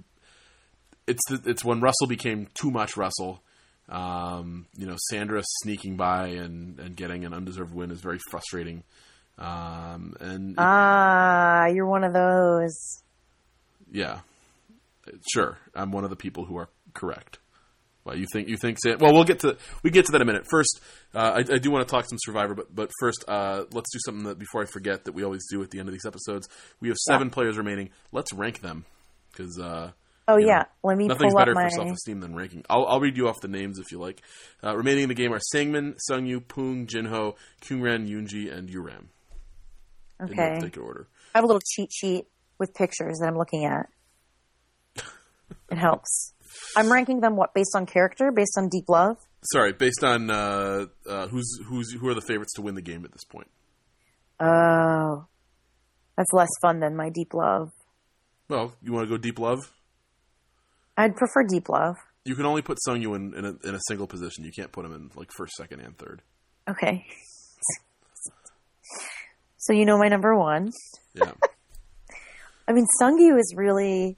it's it's when Russell became too much Russell. Um, you know, Sandra sneaking by and, and getting an undeserved win is very frustrating. Um, and Ah, you're one of those. yeah, sure, I'm one of the people who are correct. Well, you think you think? San- Well, we'll get to we get to that in a minute. First, uh, I, I do want to talk some Survivor, but but first, uh, let's do something that before I forget that we always do at the end of these episodes. We have seven players remaining. Let's rank them because uh, Oh you know, yeah, let me nothing's pull up better my. for self esteem than ranking. I'll, I'll read you off the names if you like. Uh, remaining in the game are Sangmin, Sungyu, Poong, Jinho, Kyungran, Yoonji, and Yuram. In no particular order. I have a little cheat sheet with pictures that I'm looking at. It helps. I'm ranking them what based on character, based on deep love. Sorry, based on uh, uh, who's who's who are the favorites to win the game at this point. Oh, that's less fun than my deep love. Well, you want to go deep love? I'd prefer deep love. You can only put Sungyu in, in, a, in a single position. You can't put him in like first, second, and third. Okay. [laughs] so you know my number one. Yeah. [laughs] I mean, Sungyu is really.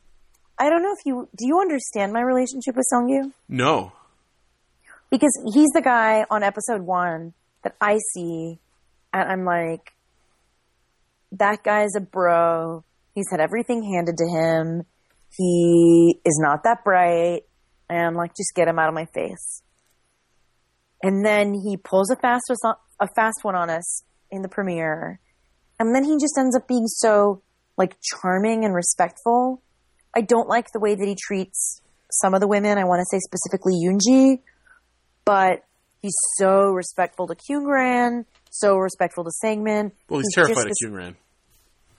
I don't know if you do. You understand my relationship with Sungyu? no. because he's the guy on episode one that I see, and I'm like, that guy's a bro. He's had everything handed to him. He is not that bright, and I'm like, just get him out of my face. And then he pulls a fast a fast one on us in the premiere, and then he just ends up being so like charming and respectful. I don't like the way that he treats some of the women. I want to say specifically Yoonji, but he's so respectful to Kyungran, so respectful to Sangmin. Well, he's, He's terrified of just- Kyungran.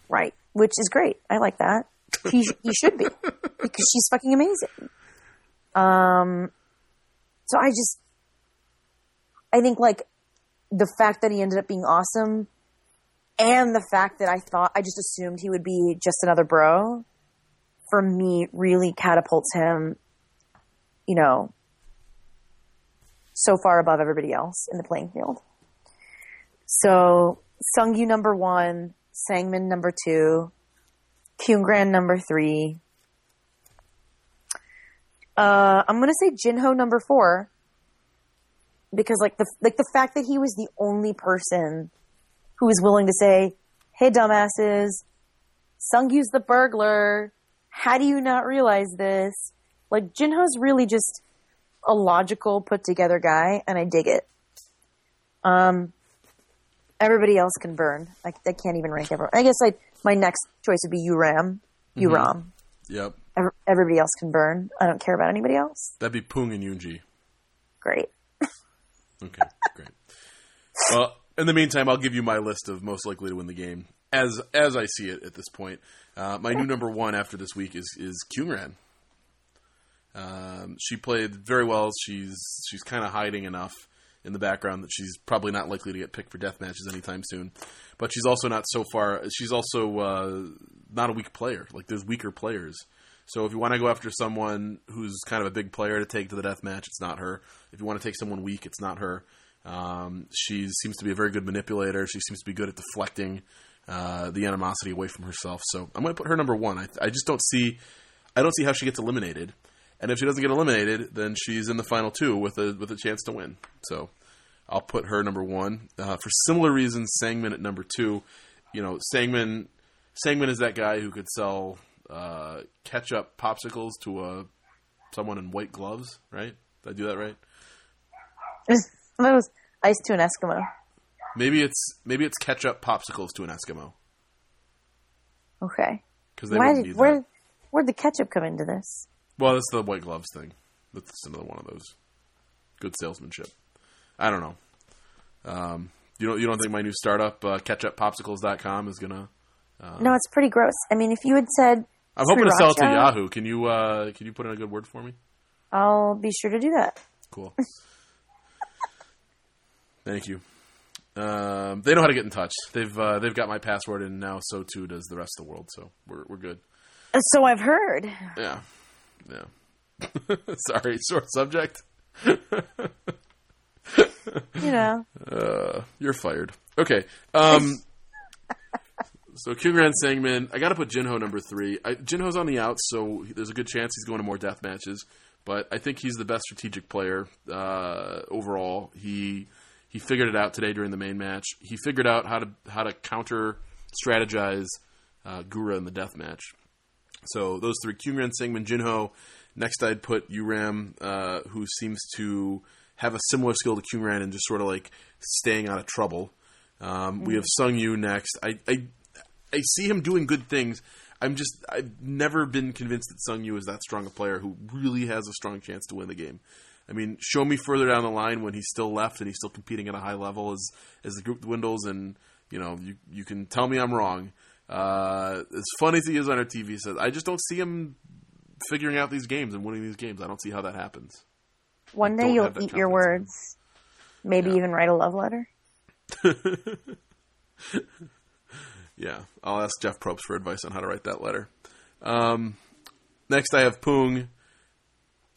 Right, which is great. I like that. He [laughs] he should be because she's fucking amazing. Um, so I just, I think like the fact that he ended up being awesome, and the fact that I thought I just assumed he would be just another bro, for me really catapults him. You know, so far above everybody else in the playing field. So Sungyu number one, Sangmin number two, Kyungran number three. Uh, I'm gonna say Jinho number four because like the like the fact that he was the only person who was willing to say, "Hey, dumbasses, Sungyu's the burglar. How do you not realize this?" Like Jinho's really just a logical, put together guy, and I dig it. Um, everybody else can burn. I, I can't even rank everyone. I guess I my next choice would be Uram. Uram. Yep. Ev- Everybody else can burn. I don't care about anybody else. That'd be Pung and Yunji. Great. Okay, great. Well, in the meantime, I'll give you my list of most likely to win the game as as I see it at this point. Uh, my new number one after this week is is Kyungran. Um, she played very well. She's she's kind of hiding enough in the background that she's probably not likely to get picked for death matches anytime soon. But she's also not so far. She's also uh, not a weak player. Like there's weaker players. So if you want to go after someone who's kind of a big player to take to the death match, it's not her. If you want to take someone weak, it's not her. Um, she seems to be a very good manipulator. She seems to be good at deflecting uh, the animosity away from herself. So I'm going to put her number one. I, I just don't see, I don't see how she gets eliminated. And if she doesn't get eliminated, then she's in the final two with a with a chance to win. So I'll put her number one. Uh, for similar reasons, Sangmin at number two. You know, Sangmin Sangmin is that guy who could sell uh, ketchup popsicles to a someone in white gloves, right? Did I do that right? that was ice to an Eskimo. Maybe it's maybe it's ketchup popsicles to an Eskimo Okay. because they Why wouldn't did, need where that. where'd the ketchup come into this? Well, that's the white gloves thing. That's another one of those good salesmanship. I don't know. Um, you don't you don't think my new startup uh, ketchuppopsicles.com is gonna? no, it's pretty gross. I mean, if you had said I'm hoping to sell it to Yahoo. Can you uh, can you put in a good word for me? I'll be sure to do that. Cool. [laughs] Thank you. Um, they know how to get in touch. They've uh, they've got my password, and now so too does the rest of the world. So we're we're good. So I've heard. Yeah, yeah. [laughs] Sorry, short subject. You know, [laughs] Uh, you're fired. Okay. Um, [laughs] so Kyungran Sangmin, I got to put Jinho number three. I, Jinho's on the outs, so there's a good chance he's going to more death matches. But I think he's the best strategic player uh, overall. He he figured it out today during the main match. He figured out how to how to counter strategize uh, Gura in the death match. So those three: Kyungran, Sangmin, Jinho. Next, I'd put Uram, uh, who seems to have a similar skill to Kyungran and just sort of like staying out of trouble. Um, We have Sungyu next. I, I I see him doing good things. I'm just I've never been convinced that Sungyu is that strong a player who really has a strong chance to win the game. I mean, show me further down the line when he's still left and he's still competing at a high level as as the group dwindles, and you know you you can tell me I'm wrong. Uh, as fun as he is on our TV says, I just don't see him figuring out these games and winning these games. I don't see how that happens. one day you'll eat your confidence in him. words. Maybe even write a love letter. [laughs] Yeah, I'll ask Jeff Probst for advice on how to write that letter. Um, next, I have Pung,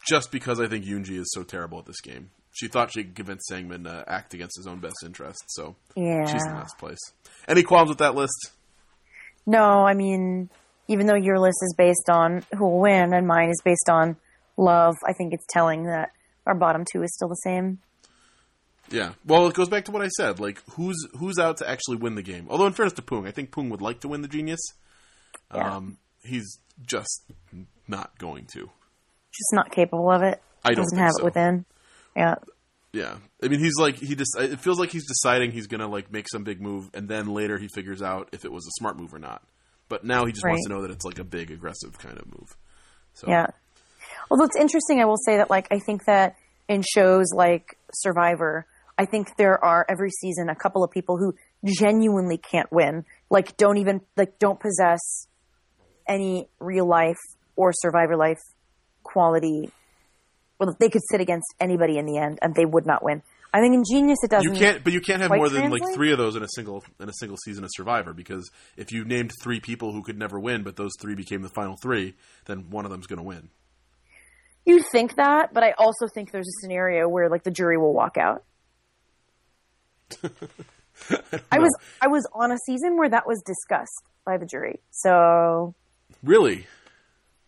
just because I think Yunji is so terrible at this game. She thought she could convince Sangmin to act against his own best interest, so Yeah. she's in the last place. Any qualms with that list? No, I mean, even though your list is based on who will win and mine is based on love, I think it's telling that our bottom two is still the same. Yeah. Well, it goes back to what I said. Like, who's who's out to actually win the game? Although, in fairness to Pung, I think Pung would like to win the Genius. Yeah. Um, he's just not going to. Just not capable of it. I don't Doesn't have so. it within. Yeah. Yeah, I mean, he's like he just. It feels like he's deciding he's gonna like make some big move, and then later he figures out if it was a smart move or not. But now he just wants to know that it's like a big, aggressive kind of move. So Yeah. Although it's interesting, I will say that like I think that in shows like Survivor, I think there are every season a couple of people who genuinely can't win. Like don't even like don't possess any real life or Survivor life quality. Well, they could sit against anybody in the end and they would not win. I think in Genius it doesn't. you can't, but you can't have more than like three of those in a single in a single season of Survivor. Because if you named three people who could never win, but those three became the final three, then one of them's gonna win. You think that, but I also think there's a scenario where like the jury will walk out. [laughs] I was I was on a season where that was discussed by the jury. So Really?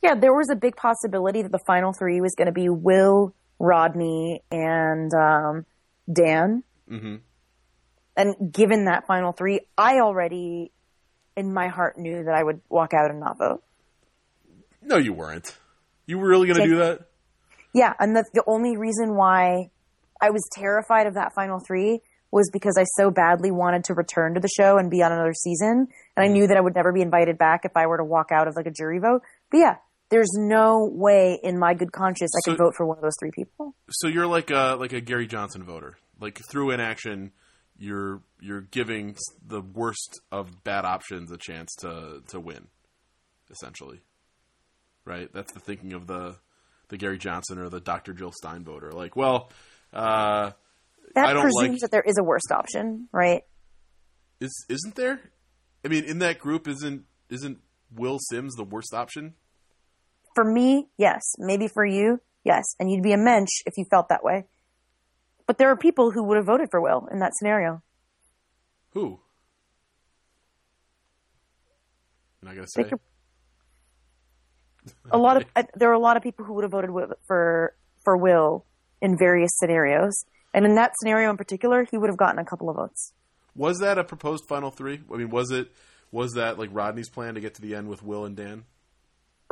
Yeah, there was a big possibility that the final three was going to be Will, Rodney, and um, Dan. Mm-hmm. And given that final three, I already, in my heart, knew that I would walk out and not vote. No, you weren't. You were really going to do that? Yeah, and the, the only reason why I was terrified of that final three was because I so badly wanted to return to the show and be on another season, and I Mm. knew that I would never be invited back if I were to walk out of like a jury vote. But yeah, there's no way in my good conscience I So- could vote for one of those three people. So you're like a like a Gary Johnson voter. Like through inaction, you're you're giving the worst of bad options a chance to to win, essentially. Right? That's the thinking of the the Gary Johnson or the Dr. Jill Stein voter. Like, well, uh, That I don't presumes like- that there is a worst option, right? is isn't there? I mean, in that group, isn't isn't Will Sims the worst option? For me, yes. Maybe for you, yes. And you'd be a mensch if you felt that way. But there are people who would have voted for Will in that scenario. Who? I'm not gonna say. A lot of uh, [laughs] there are a lot of people who would have voted for for Will in various scenarios, and in that scenario in particular, he would have gotten a couple of votes. Was that a proposed final three? I mean, was it was that like Rodney's plan to get to the end with Will and Dan?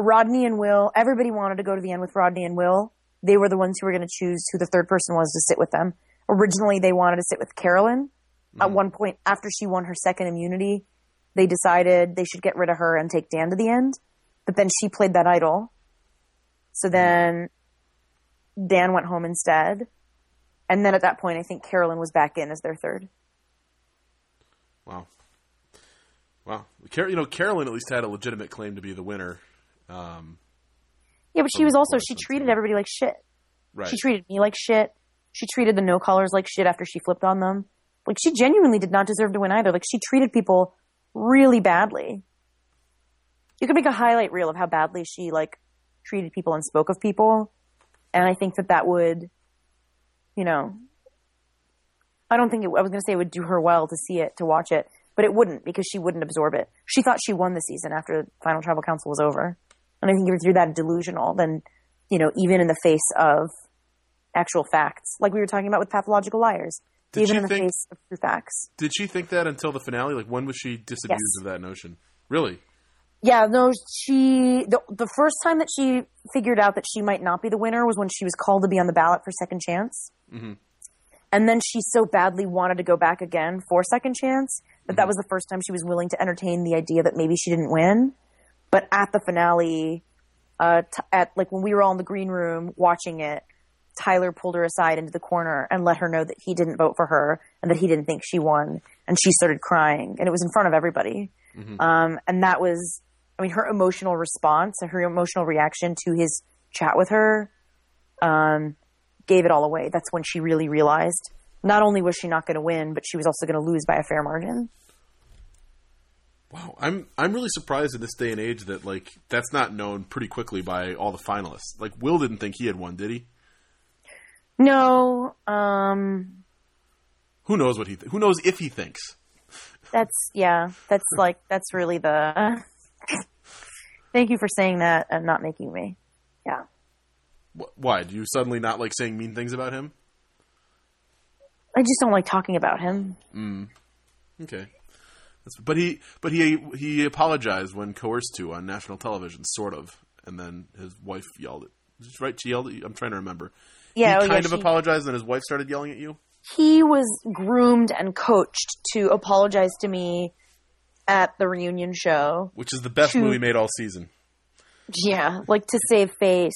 Rodney and Will, everybody wanted to go to the end with Rodney and Will. They were the ones who were going to choose who the third person was to sit with them. Originally, they wanted to sit with Carolyn. At mm. one point, after she won her second immunity, they decided they should get rid of her and take Dan to the end. But then she played that idol. So mm. then Dan went home instead. And then at that point, I think Carolyn was back in as their third. Wow, wow. You know, Carolyn at least had a legitimate claim to be the winner. Um, Yeah, but she was also, she treated everybody like shit. right. She treated me like shit. She treated the No Collars like shit after she flipped on them. Like she genuinely did not deserve to win either. Like she treated people really badly. You could make a highlight reel of how badly she like treated people and spoke of people, and I think that that would, you know, I don't think it, I was going to say it would do her well to see it to watch it, but it wouldn't because she wouldn't absorb it. She thought she won the season after Final Tribal Council was over, and I think if you're that delusional, then you know, even in the face of actual facts, like we were talking about with pathological liars, Did even in the think- face of true facts. Did she think that until the finale? Like, when was she disabused Yes. of that notion? Really? Yeah, no, she the the first time that she figured out that she might not be the winner was when she was called to be on the ballot for second chance. Mhm. And then she so badly wanted to go back again for second chance that that was the first time she was willing to entertain the idea that maybe she didn't win. But at the finale, uh, t- at like when we were all in the green room watching it, Tyler pulled her aside into the corner and let her know that he didn't vote for her and that he didn't think she won. And she started crying, and it was in front of everybody. Um, and that was, I mean, her emotional response, her emotional reaction to his chat with her, um, gave it all away. That's when she really realized not only was she not going to win, but she was also going to lose by a fair margin. Wow, I'm I'm really surprised in this day and age that like that's not known pretty quickly by all the finalists. Like Will didn't think he had won, did he? No, um, Who knows what he? Th- who knows if he thinks? that's yeah, that's like that's really the. Thank you for saying that and not making me. Yeah. Wh- Why? Do you suddenly not like saying mean things about him? I just don't like talking about him. Mm. Okay, That's, but he but he he apologized when coerced to on national television, sort of, and then his wife yelled at. Right? She yelled at you. I'm trying to remember. Yeah, oh, he yeah, kind of she- apologized, and his wife started yelling at you. he was groomed and coached to apologize to me at the reunion show. which is the best To- movie made all season. Yeah, like to save face,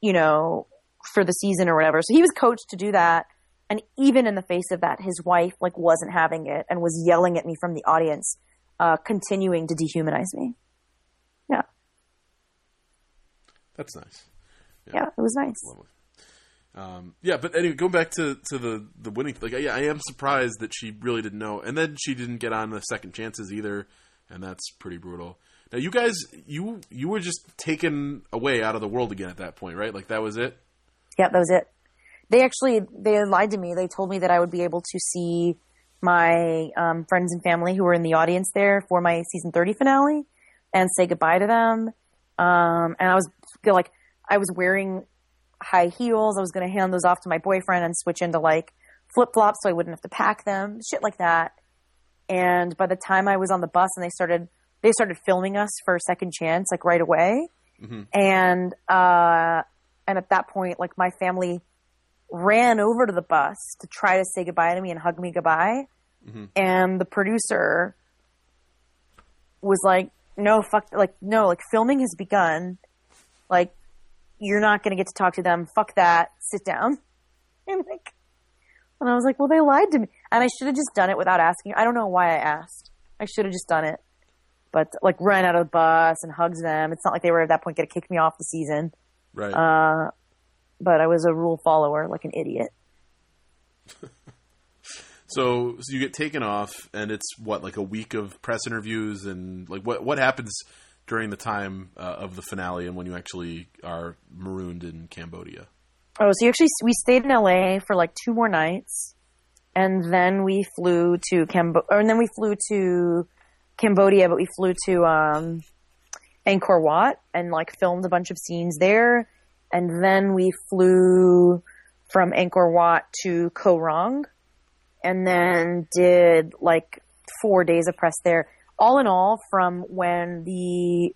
you know, for the season or whatever. So he was coached to do that. And even in the face of that, his wife like wasn't having it and was yelling at me from the audience, uh, continuing to dehumanize me. Yeah, That's nice. yeah, it was nice. Lovely. Um, yeah, but anyway, going back to, to the the winning, like yeah, I am surprised that she really didn't know, and then she didn't get on the second chances either, and that's pretty brutal. Now, you guys, you you were just taken away out of the world again at that point, right? Like that was it. Yeah, that was it. They actually they lied to me. They told me that I would be able to see my um, friends and family who were in the audience there for my season thirty finale and say goodbye to them. Um, and I was feel like I was wearing high heels. I was going to hand those off to my boyfriend and switch into like flip flops so I wouldn't have to pack them, shit like that. And by the time I was on the bus and they started they started filming us for Second Chance like right away, Mhm. and uh, and at that point, like my family ran over to the bus to try to say goodbye to me and hug me goodbye, Mhm. and the producer was like, "No, fuck, like no, like filming has begun, like you're not gonna get to talk to them. Fuck that. Sit down." [laughs] And like, and I was like, "Well, they lied to me, and I should have just done it without asking. I don't know why I asked. I should have just done it." But like, ran out of the bus and hugged them. It's not like they were at that point going to kick me off the season. Right. Uh, but I was a rule follower, like an idiot. [laughs] So, so you get taken off, and it's what like a week of press interviews, and like what what happens during the time uh, of the finale, and when you actually are marooned in Cambodia. Oh, so you actually we stayed in LA for like two more nights, and then we flew to Cambo, or and then we flew to Cambodia, but we flew to um, Angkor Wat and like filmed a bunch of scenes there, and then we flew from Angkor Wat to Koh Rong, and then did like four days of press there. All in all, from when the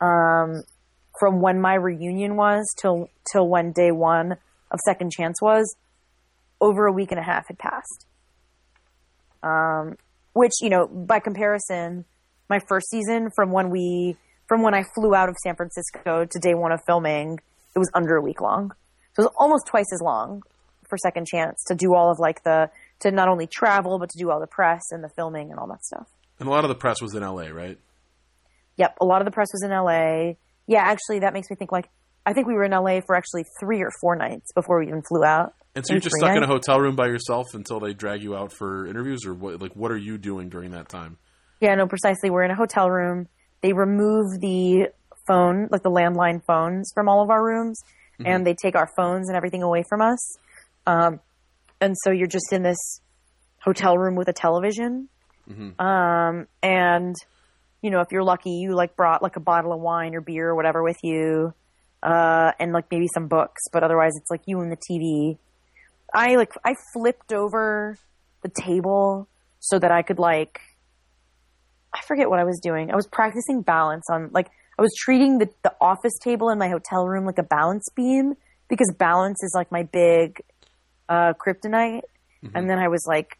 um, from when my reunion was till till when day one of Second Chance was, over a week and a half had passed. Um, which you know, by comparison, my first season from when we from when I flew out of San Francisco to day one of filming, it was under a week long. So it was almost twice as long for Second Chance to do all of like the to not only travel but to do all the press and the filming and all that stuff. And a lot of the press was in L.A., right? Yep, a lot of the press was in LA. Yeah, actually, that makes me think like I think we were in LA for actually three or four nights before we even flew out. And so you're just stuck in a hotel room by yourself until they drag you out for interviews, or what? Like, what are you doing during that time? Yeah, no, precisely. We're in a hotel room. They remove the phone, like the landline phones, from all of our rooms, and they take our phones and everything away from us. Um, and so you're just in this hotel room with a television. Um, and you know, if you're lucky, you like brought like a bottle of wine or beer or whatever with you, uh, and like maybe some books. But otherwise, it's like you and the TV. I like I flipped over the table so that I could like I forget what I was doing. I was practicing balance on like I was treating the, the office table in my hotel room like a balance beam because balance is like my big uh, kryptonite. And then I was like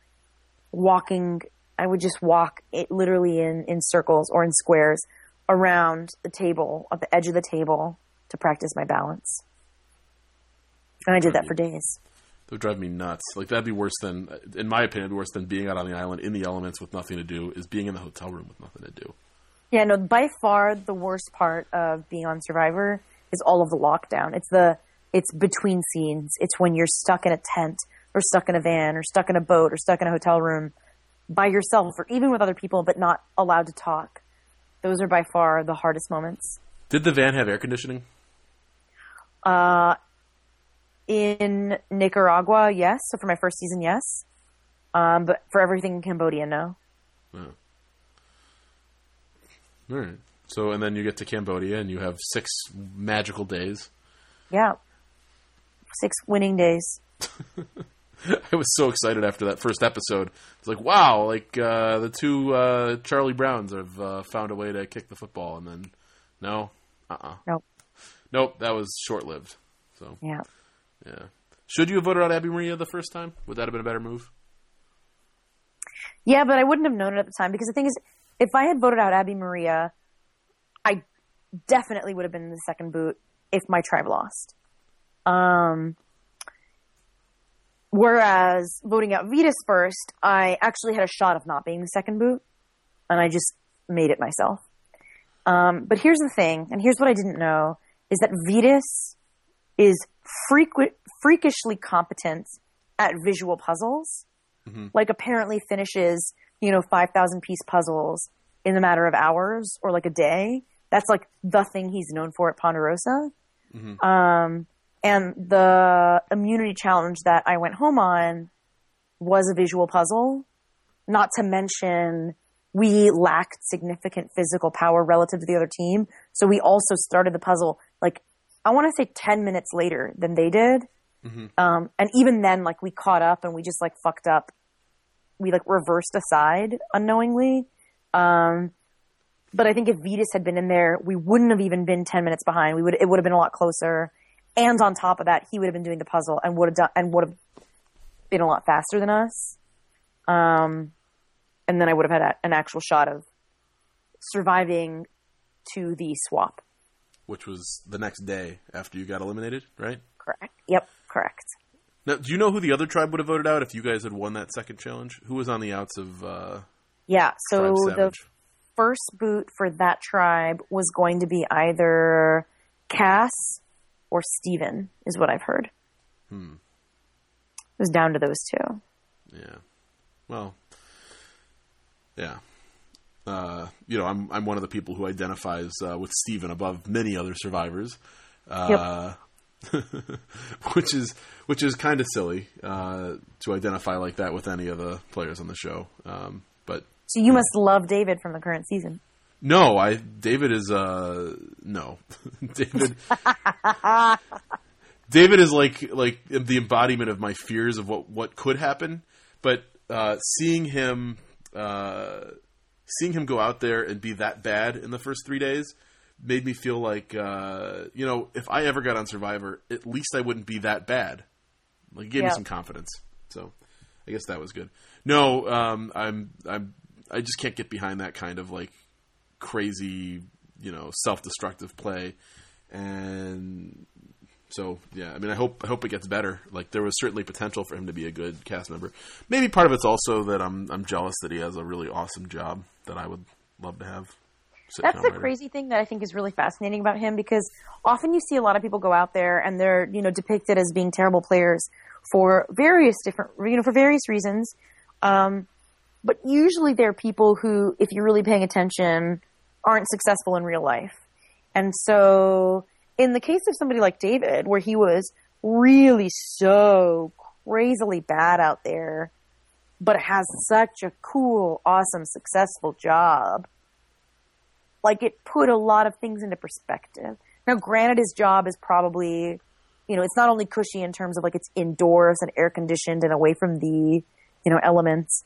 walking. I would just walk it literally in in circles or in squares around the table at the edge of the table to practice my balance. And I did that for days. That would drive me nuts. Like that'd be worse than, in my opinion, worse than being out on the island in the elements with nothing to do. Is being in the hotel room with nothing to do. Yeah, no, by far the worst part of being on Survivor is all of the lockdown. It's the it's between scenes. It's when you're stuck in a tent or stuck in a van or stuck in a boat or stuck in a hotel room by yourself or even with other people but not allowed to talk. Those are by far the hardest moments. Did the van have air conditioning? Uh in Nicaragua, yes. So for my first season, yes. Um, but for everything in Cambodia, no. All right. So and then you get to Cambodia and you have six magical days. Yeah. Six winning days. [laughs] I was so excited after that first episode. It's like, wow, like uh, the two uh, Charlie Browns have uh, found a way to kick the football, and then no, uh, uh Nope. nope, that was short lived. So Yeah. yeah, should you have voted out Abi-Maria the first time? Would that have been a better move? Yeah, but I wouldn't have known it at the time because the thing is, if I had voted out Abi-Maria, I definitely would have been in the second boot if my tribe lost. Um, whereas voting out Vytas first, I actually had a shot of not being the second boot, and I just made it myself. Um, but here's the thing, and here's what I didn't know: is that Vytas is frequ- freakishly competent at visual puzzles like apparently finishes you know 5000 piece puzzles in a matter of hours or like a day. That's like the thing he's known for at ponderosa. Um, and the immunity challenge that i went home on was a visual puzzle not to mention we lacked significant physical power relative to the other team. So we also started the puzzle like i want to say 10 minutes later than they did. Um, and even then, like we caught up and we just like fucked up. We like reversed aside unknowingly. Um, but I think if Vytas had been in there, we wouldn't have even been ten minutes behind. We would it would have been a lot closer. And on top of that, he would have been doing the puzzle and would have done and would have been a lot faster than us. Um, and then I would have had a, an actual shot of surviving to the swap. which was the next day after you got eliminated, right? Correct. Yep. Correct. Now, do you know who the other tribe would have voted out if you guys had won that second challenge? Who was on the outs of uh, Yeah. So the first boot for that tribe was going to be either Kass or Stephen, is what I've heard. Hmm. It was down to those two. Yeah. Well. Yeah. Uh, you know, I'm I'm one of the people who identifies uh, with Stephen above many other survivors. Uh, [laughs] which is which is kind of silly uh, to identify like that with any of the players on the show. Um, but So you must love David from the current season. no, I David is uh no. [laughs] David [laughs] David is like like the embodiment of my fears of what what could happen, but uh, seeing him uh, seeing him go out there and be that bad in the first three days made me feel like uh, you know if I ever got on Survivor, at least I wouldn't be that bad. Like it gave me some confidence. So I guess that was good. No, um, I'm I'm I just can't get behind that kind of like crazy, you know, self-destructive play. And so, yeah, I mean, I hope I hope it gets better. Like there was certainly potential for him to be a good cast member. Maybe part of it's also that I'm I'm jealous that he has a really awesome job that I would love to have. That's the writer. crazy thing that I think is really fascinating about him because often you see a lot of people go out there and they're, you know, depicted as being terrible players for various different, you know, for various reasons. Um, but usually they're people who, if you're really paying attention, aren't successful in real life. And so in the case of somebody like David, where he was really so crazily bad out there, but has such a cool, awesome, successful job, like it put a lot of things into perspective. Now, granted, his job is probably, you know, it's not only cushy in terms of like it's indoors and air conditioned and away from the, you know, elements,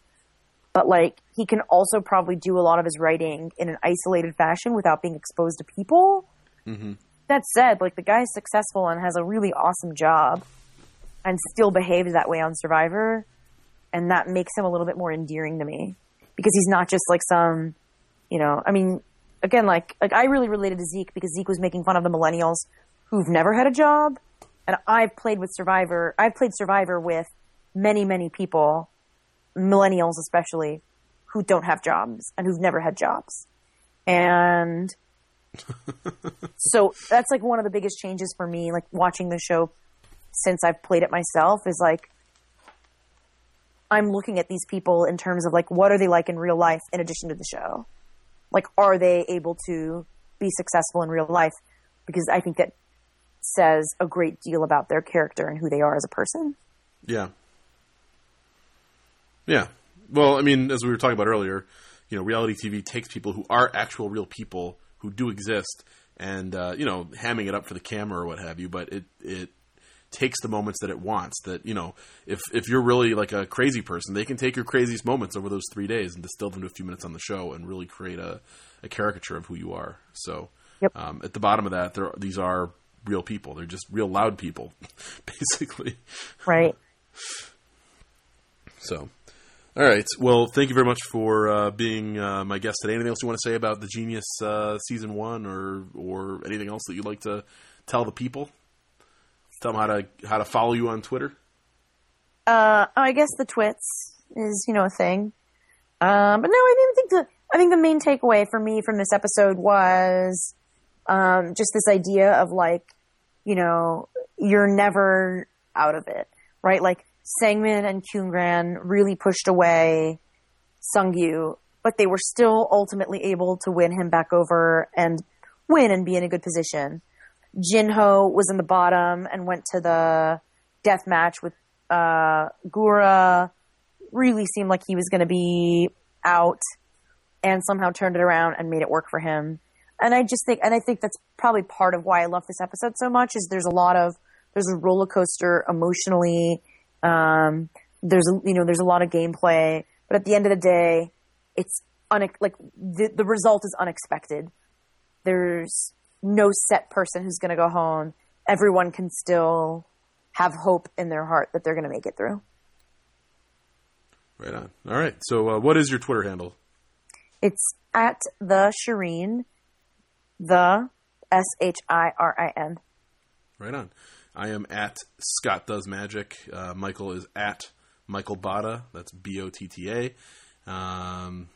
but like he can also probably do a lot of his writing in an isolated fashion without being exposed to people. Mhm. That said, like the guy's successful and has a really awesome job and still behaves that way on Survivor. And that makes him a little bit more endearing to me because he's not just like some, you know, I mean, again, like, like I really related to Zeke because Zeke was making fun of the millennials who've never had a job. And I've played with Survivor. I've played Survivor with many, many people, millennials especially, who don't have jobs and who've never had jobs. And [laughs] so that's like one of the biggest changes for me, like watching the show since I've played it myself is like I'm looking at these people in terms of like what are they like in real life in addition to the show? Like are they able to be successful in real life? Because I think that says a great deal about their character and who they are as a person. Yeah. Yeah. Well, I mean, as we were talking about earlier, you know, reality TV takes people who are actual real people who do exist and, uh, you know, hamming it up for the camera or what have you, but it, it takes the moments that it wants that, you know, if, if you're really like a crazy person, they can take your craziest moments over those three days and distill them to a few minutes on the show and really create a, a caricature of who you are. So, Yep. um, at the bottom of that, there, these are real people. They're just real loud people, [laughs] basically. Right. So, all right. Well, thank you very much for uh, being uh, my guest today. Anything else you want to say about the Genius uh, season one, or or anything else that you'd like to tell the people? Tell them how to how to follow you on Twitter. Uh, I guess the twits is, you know, a thing. Um, but no, I didn't think the, I think the main takeaway for me from this episode was, um, just this idea of like, you know, you're never out of it, right? Like Sangmin and Kyungran really pushed away Sungyu, but they were still ultimately able to win him back over and win and be in a good position. Jinho was in the bottom and went to the death match with uh, Gura. Really seemed like he was going to be out, and somehow turned it around and made it work for him. And I just think, and I think that's probably part of why I love this episode so much is there's a lot of There's a roller coaster emotionally. Um, there's a, you know there's a lot of gameplay, but at the end of the day, it's une- like the the result is unexpected. There's no set person who's going to go home. Everyone can still have hope in their heart that they're going to make it through. Right on. All right. So, uh, what is your Twitter handle? It's at the Shirin, the S H I R I N. Right on. I am at Scott Does Magic. Uh, Michael is at Michael Botta. That's B O T T A. Um,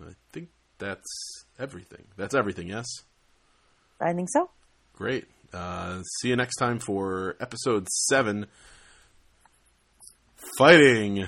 I think that's everything. That's everything. Yes. I think so. Great. Uh, see you next time for episode seven. Fighting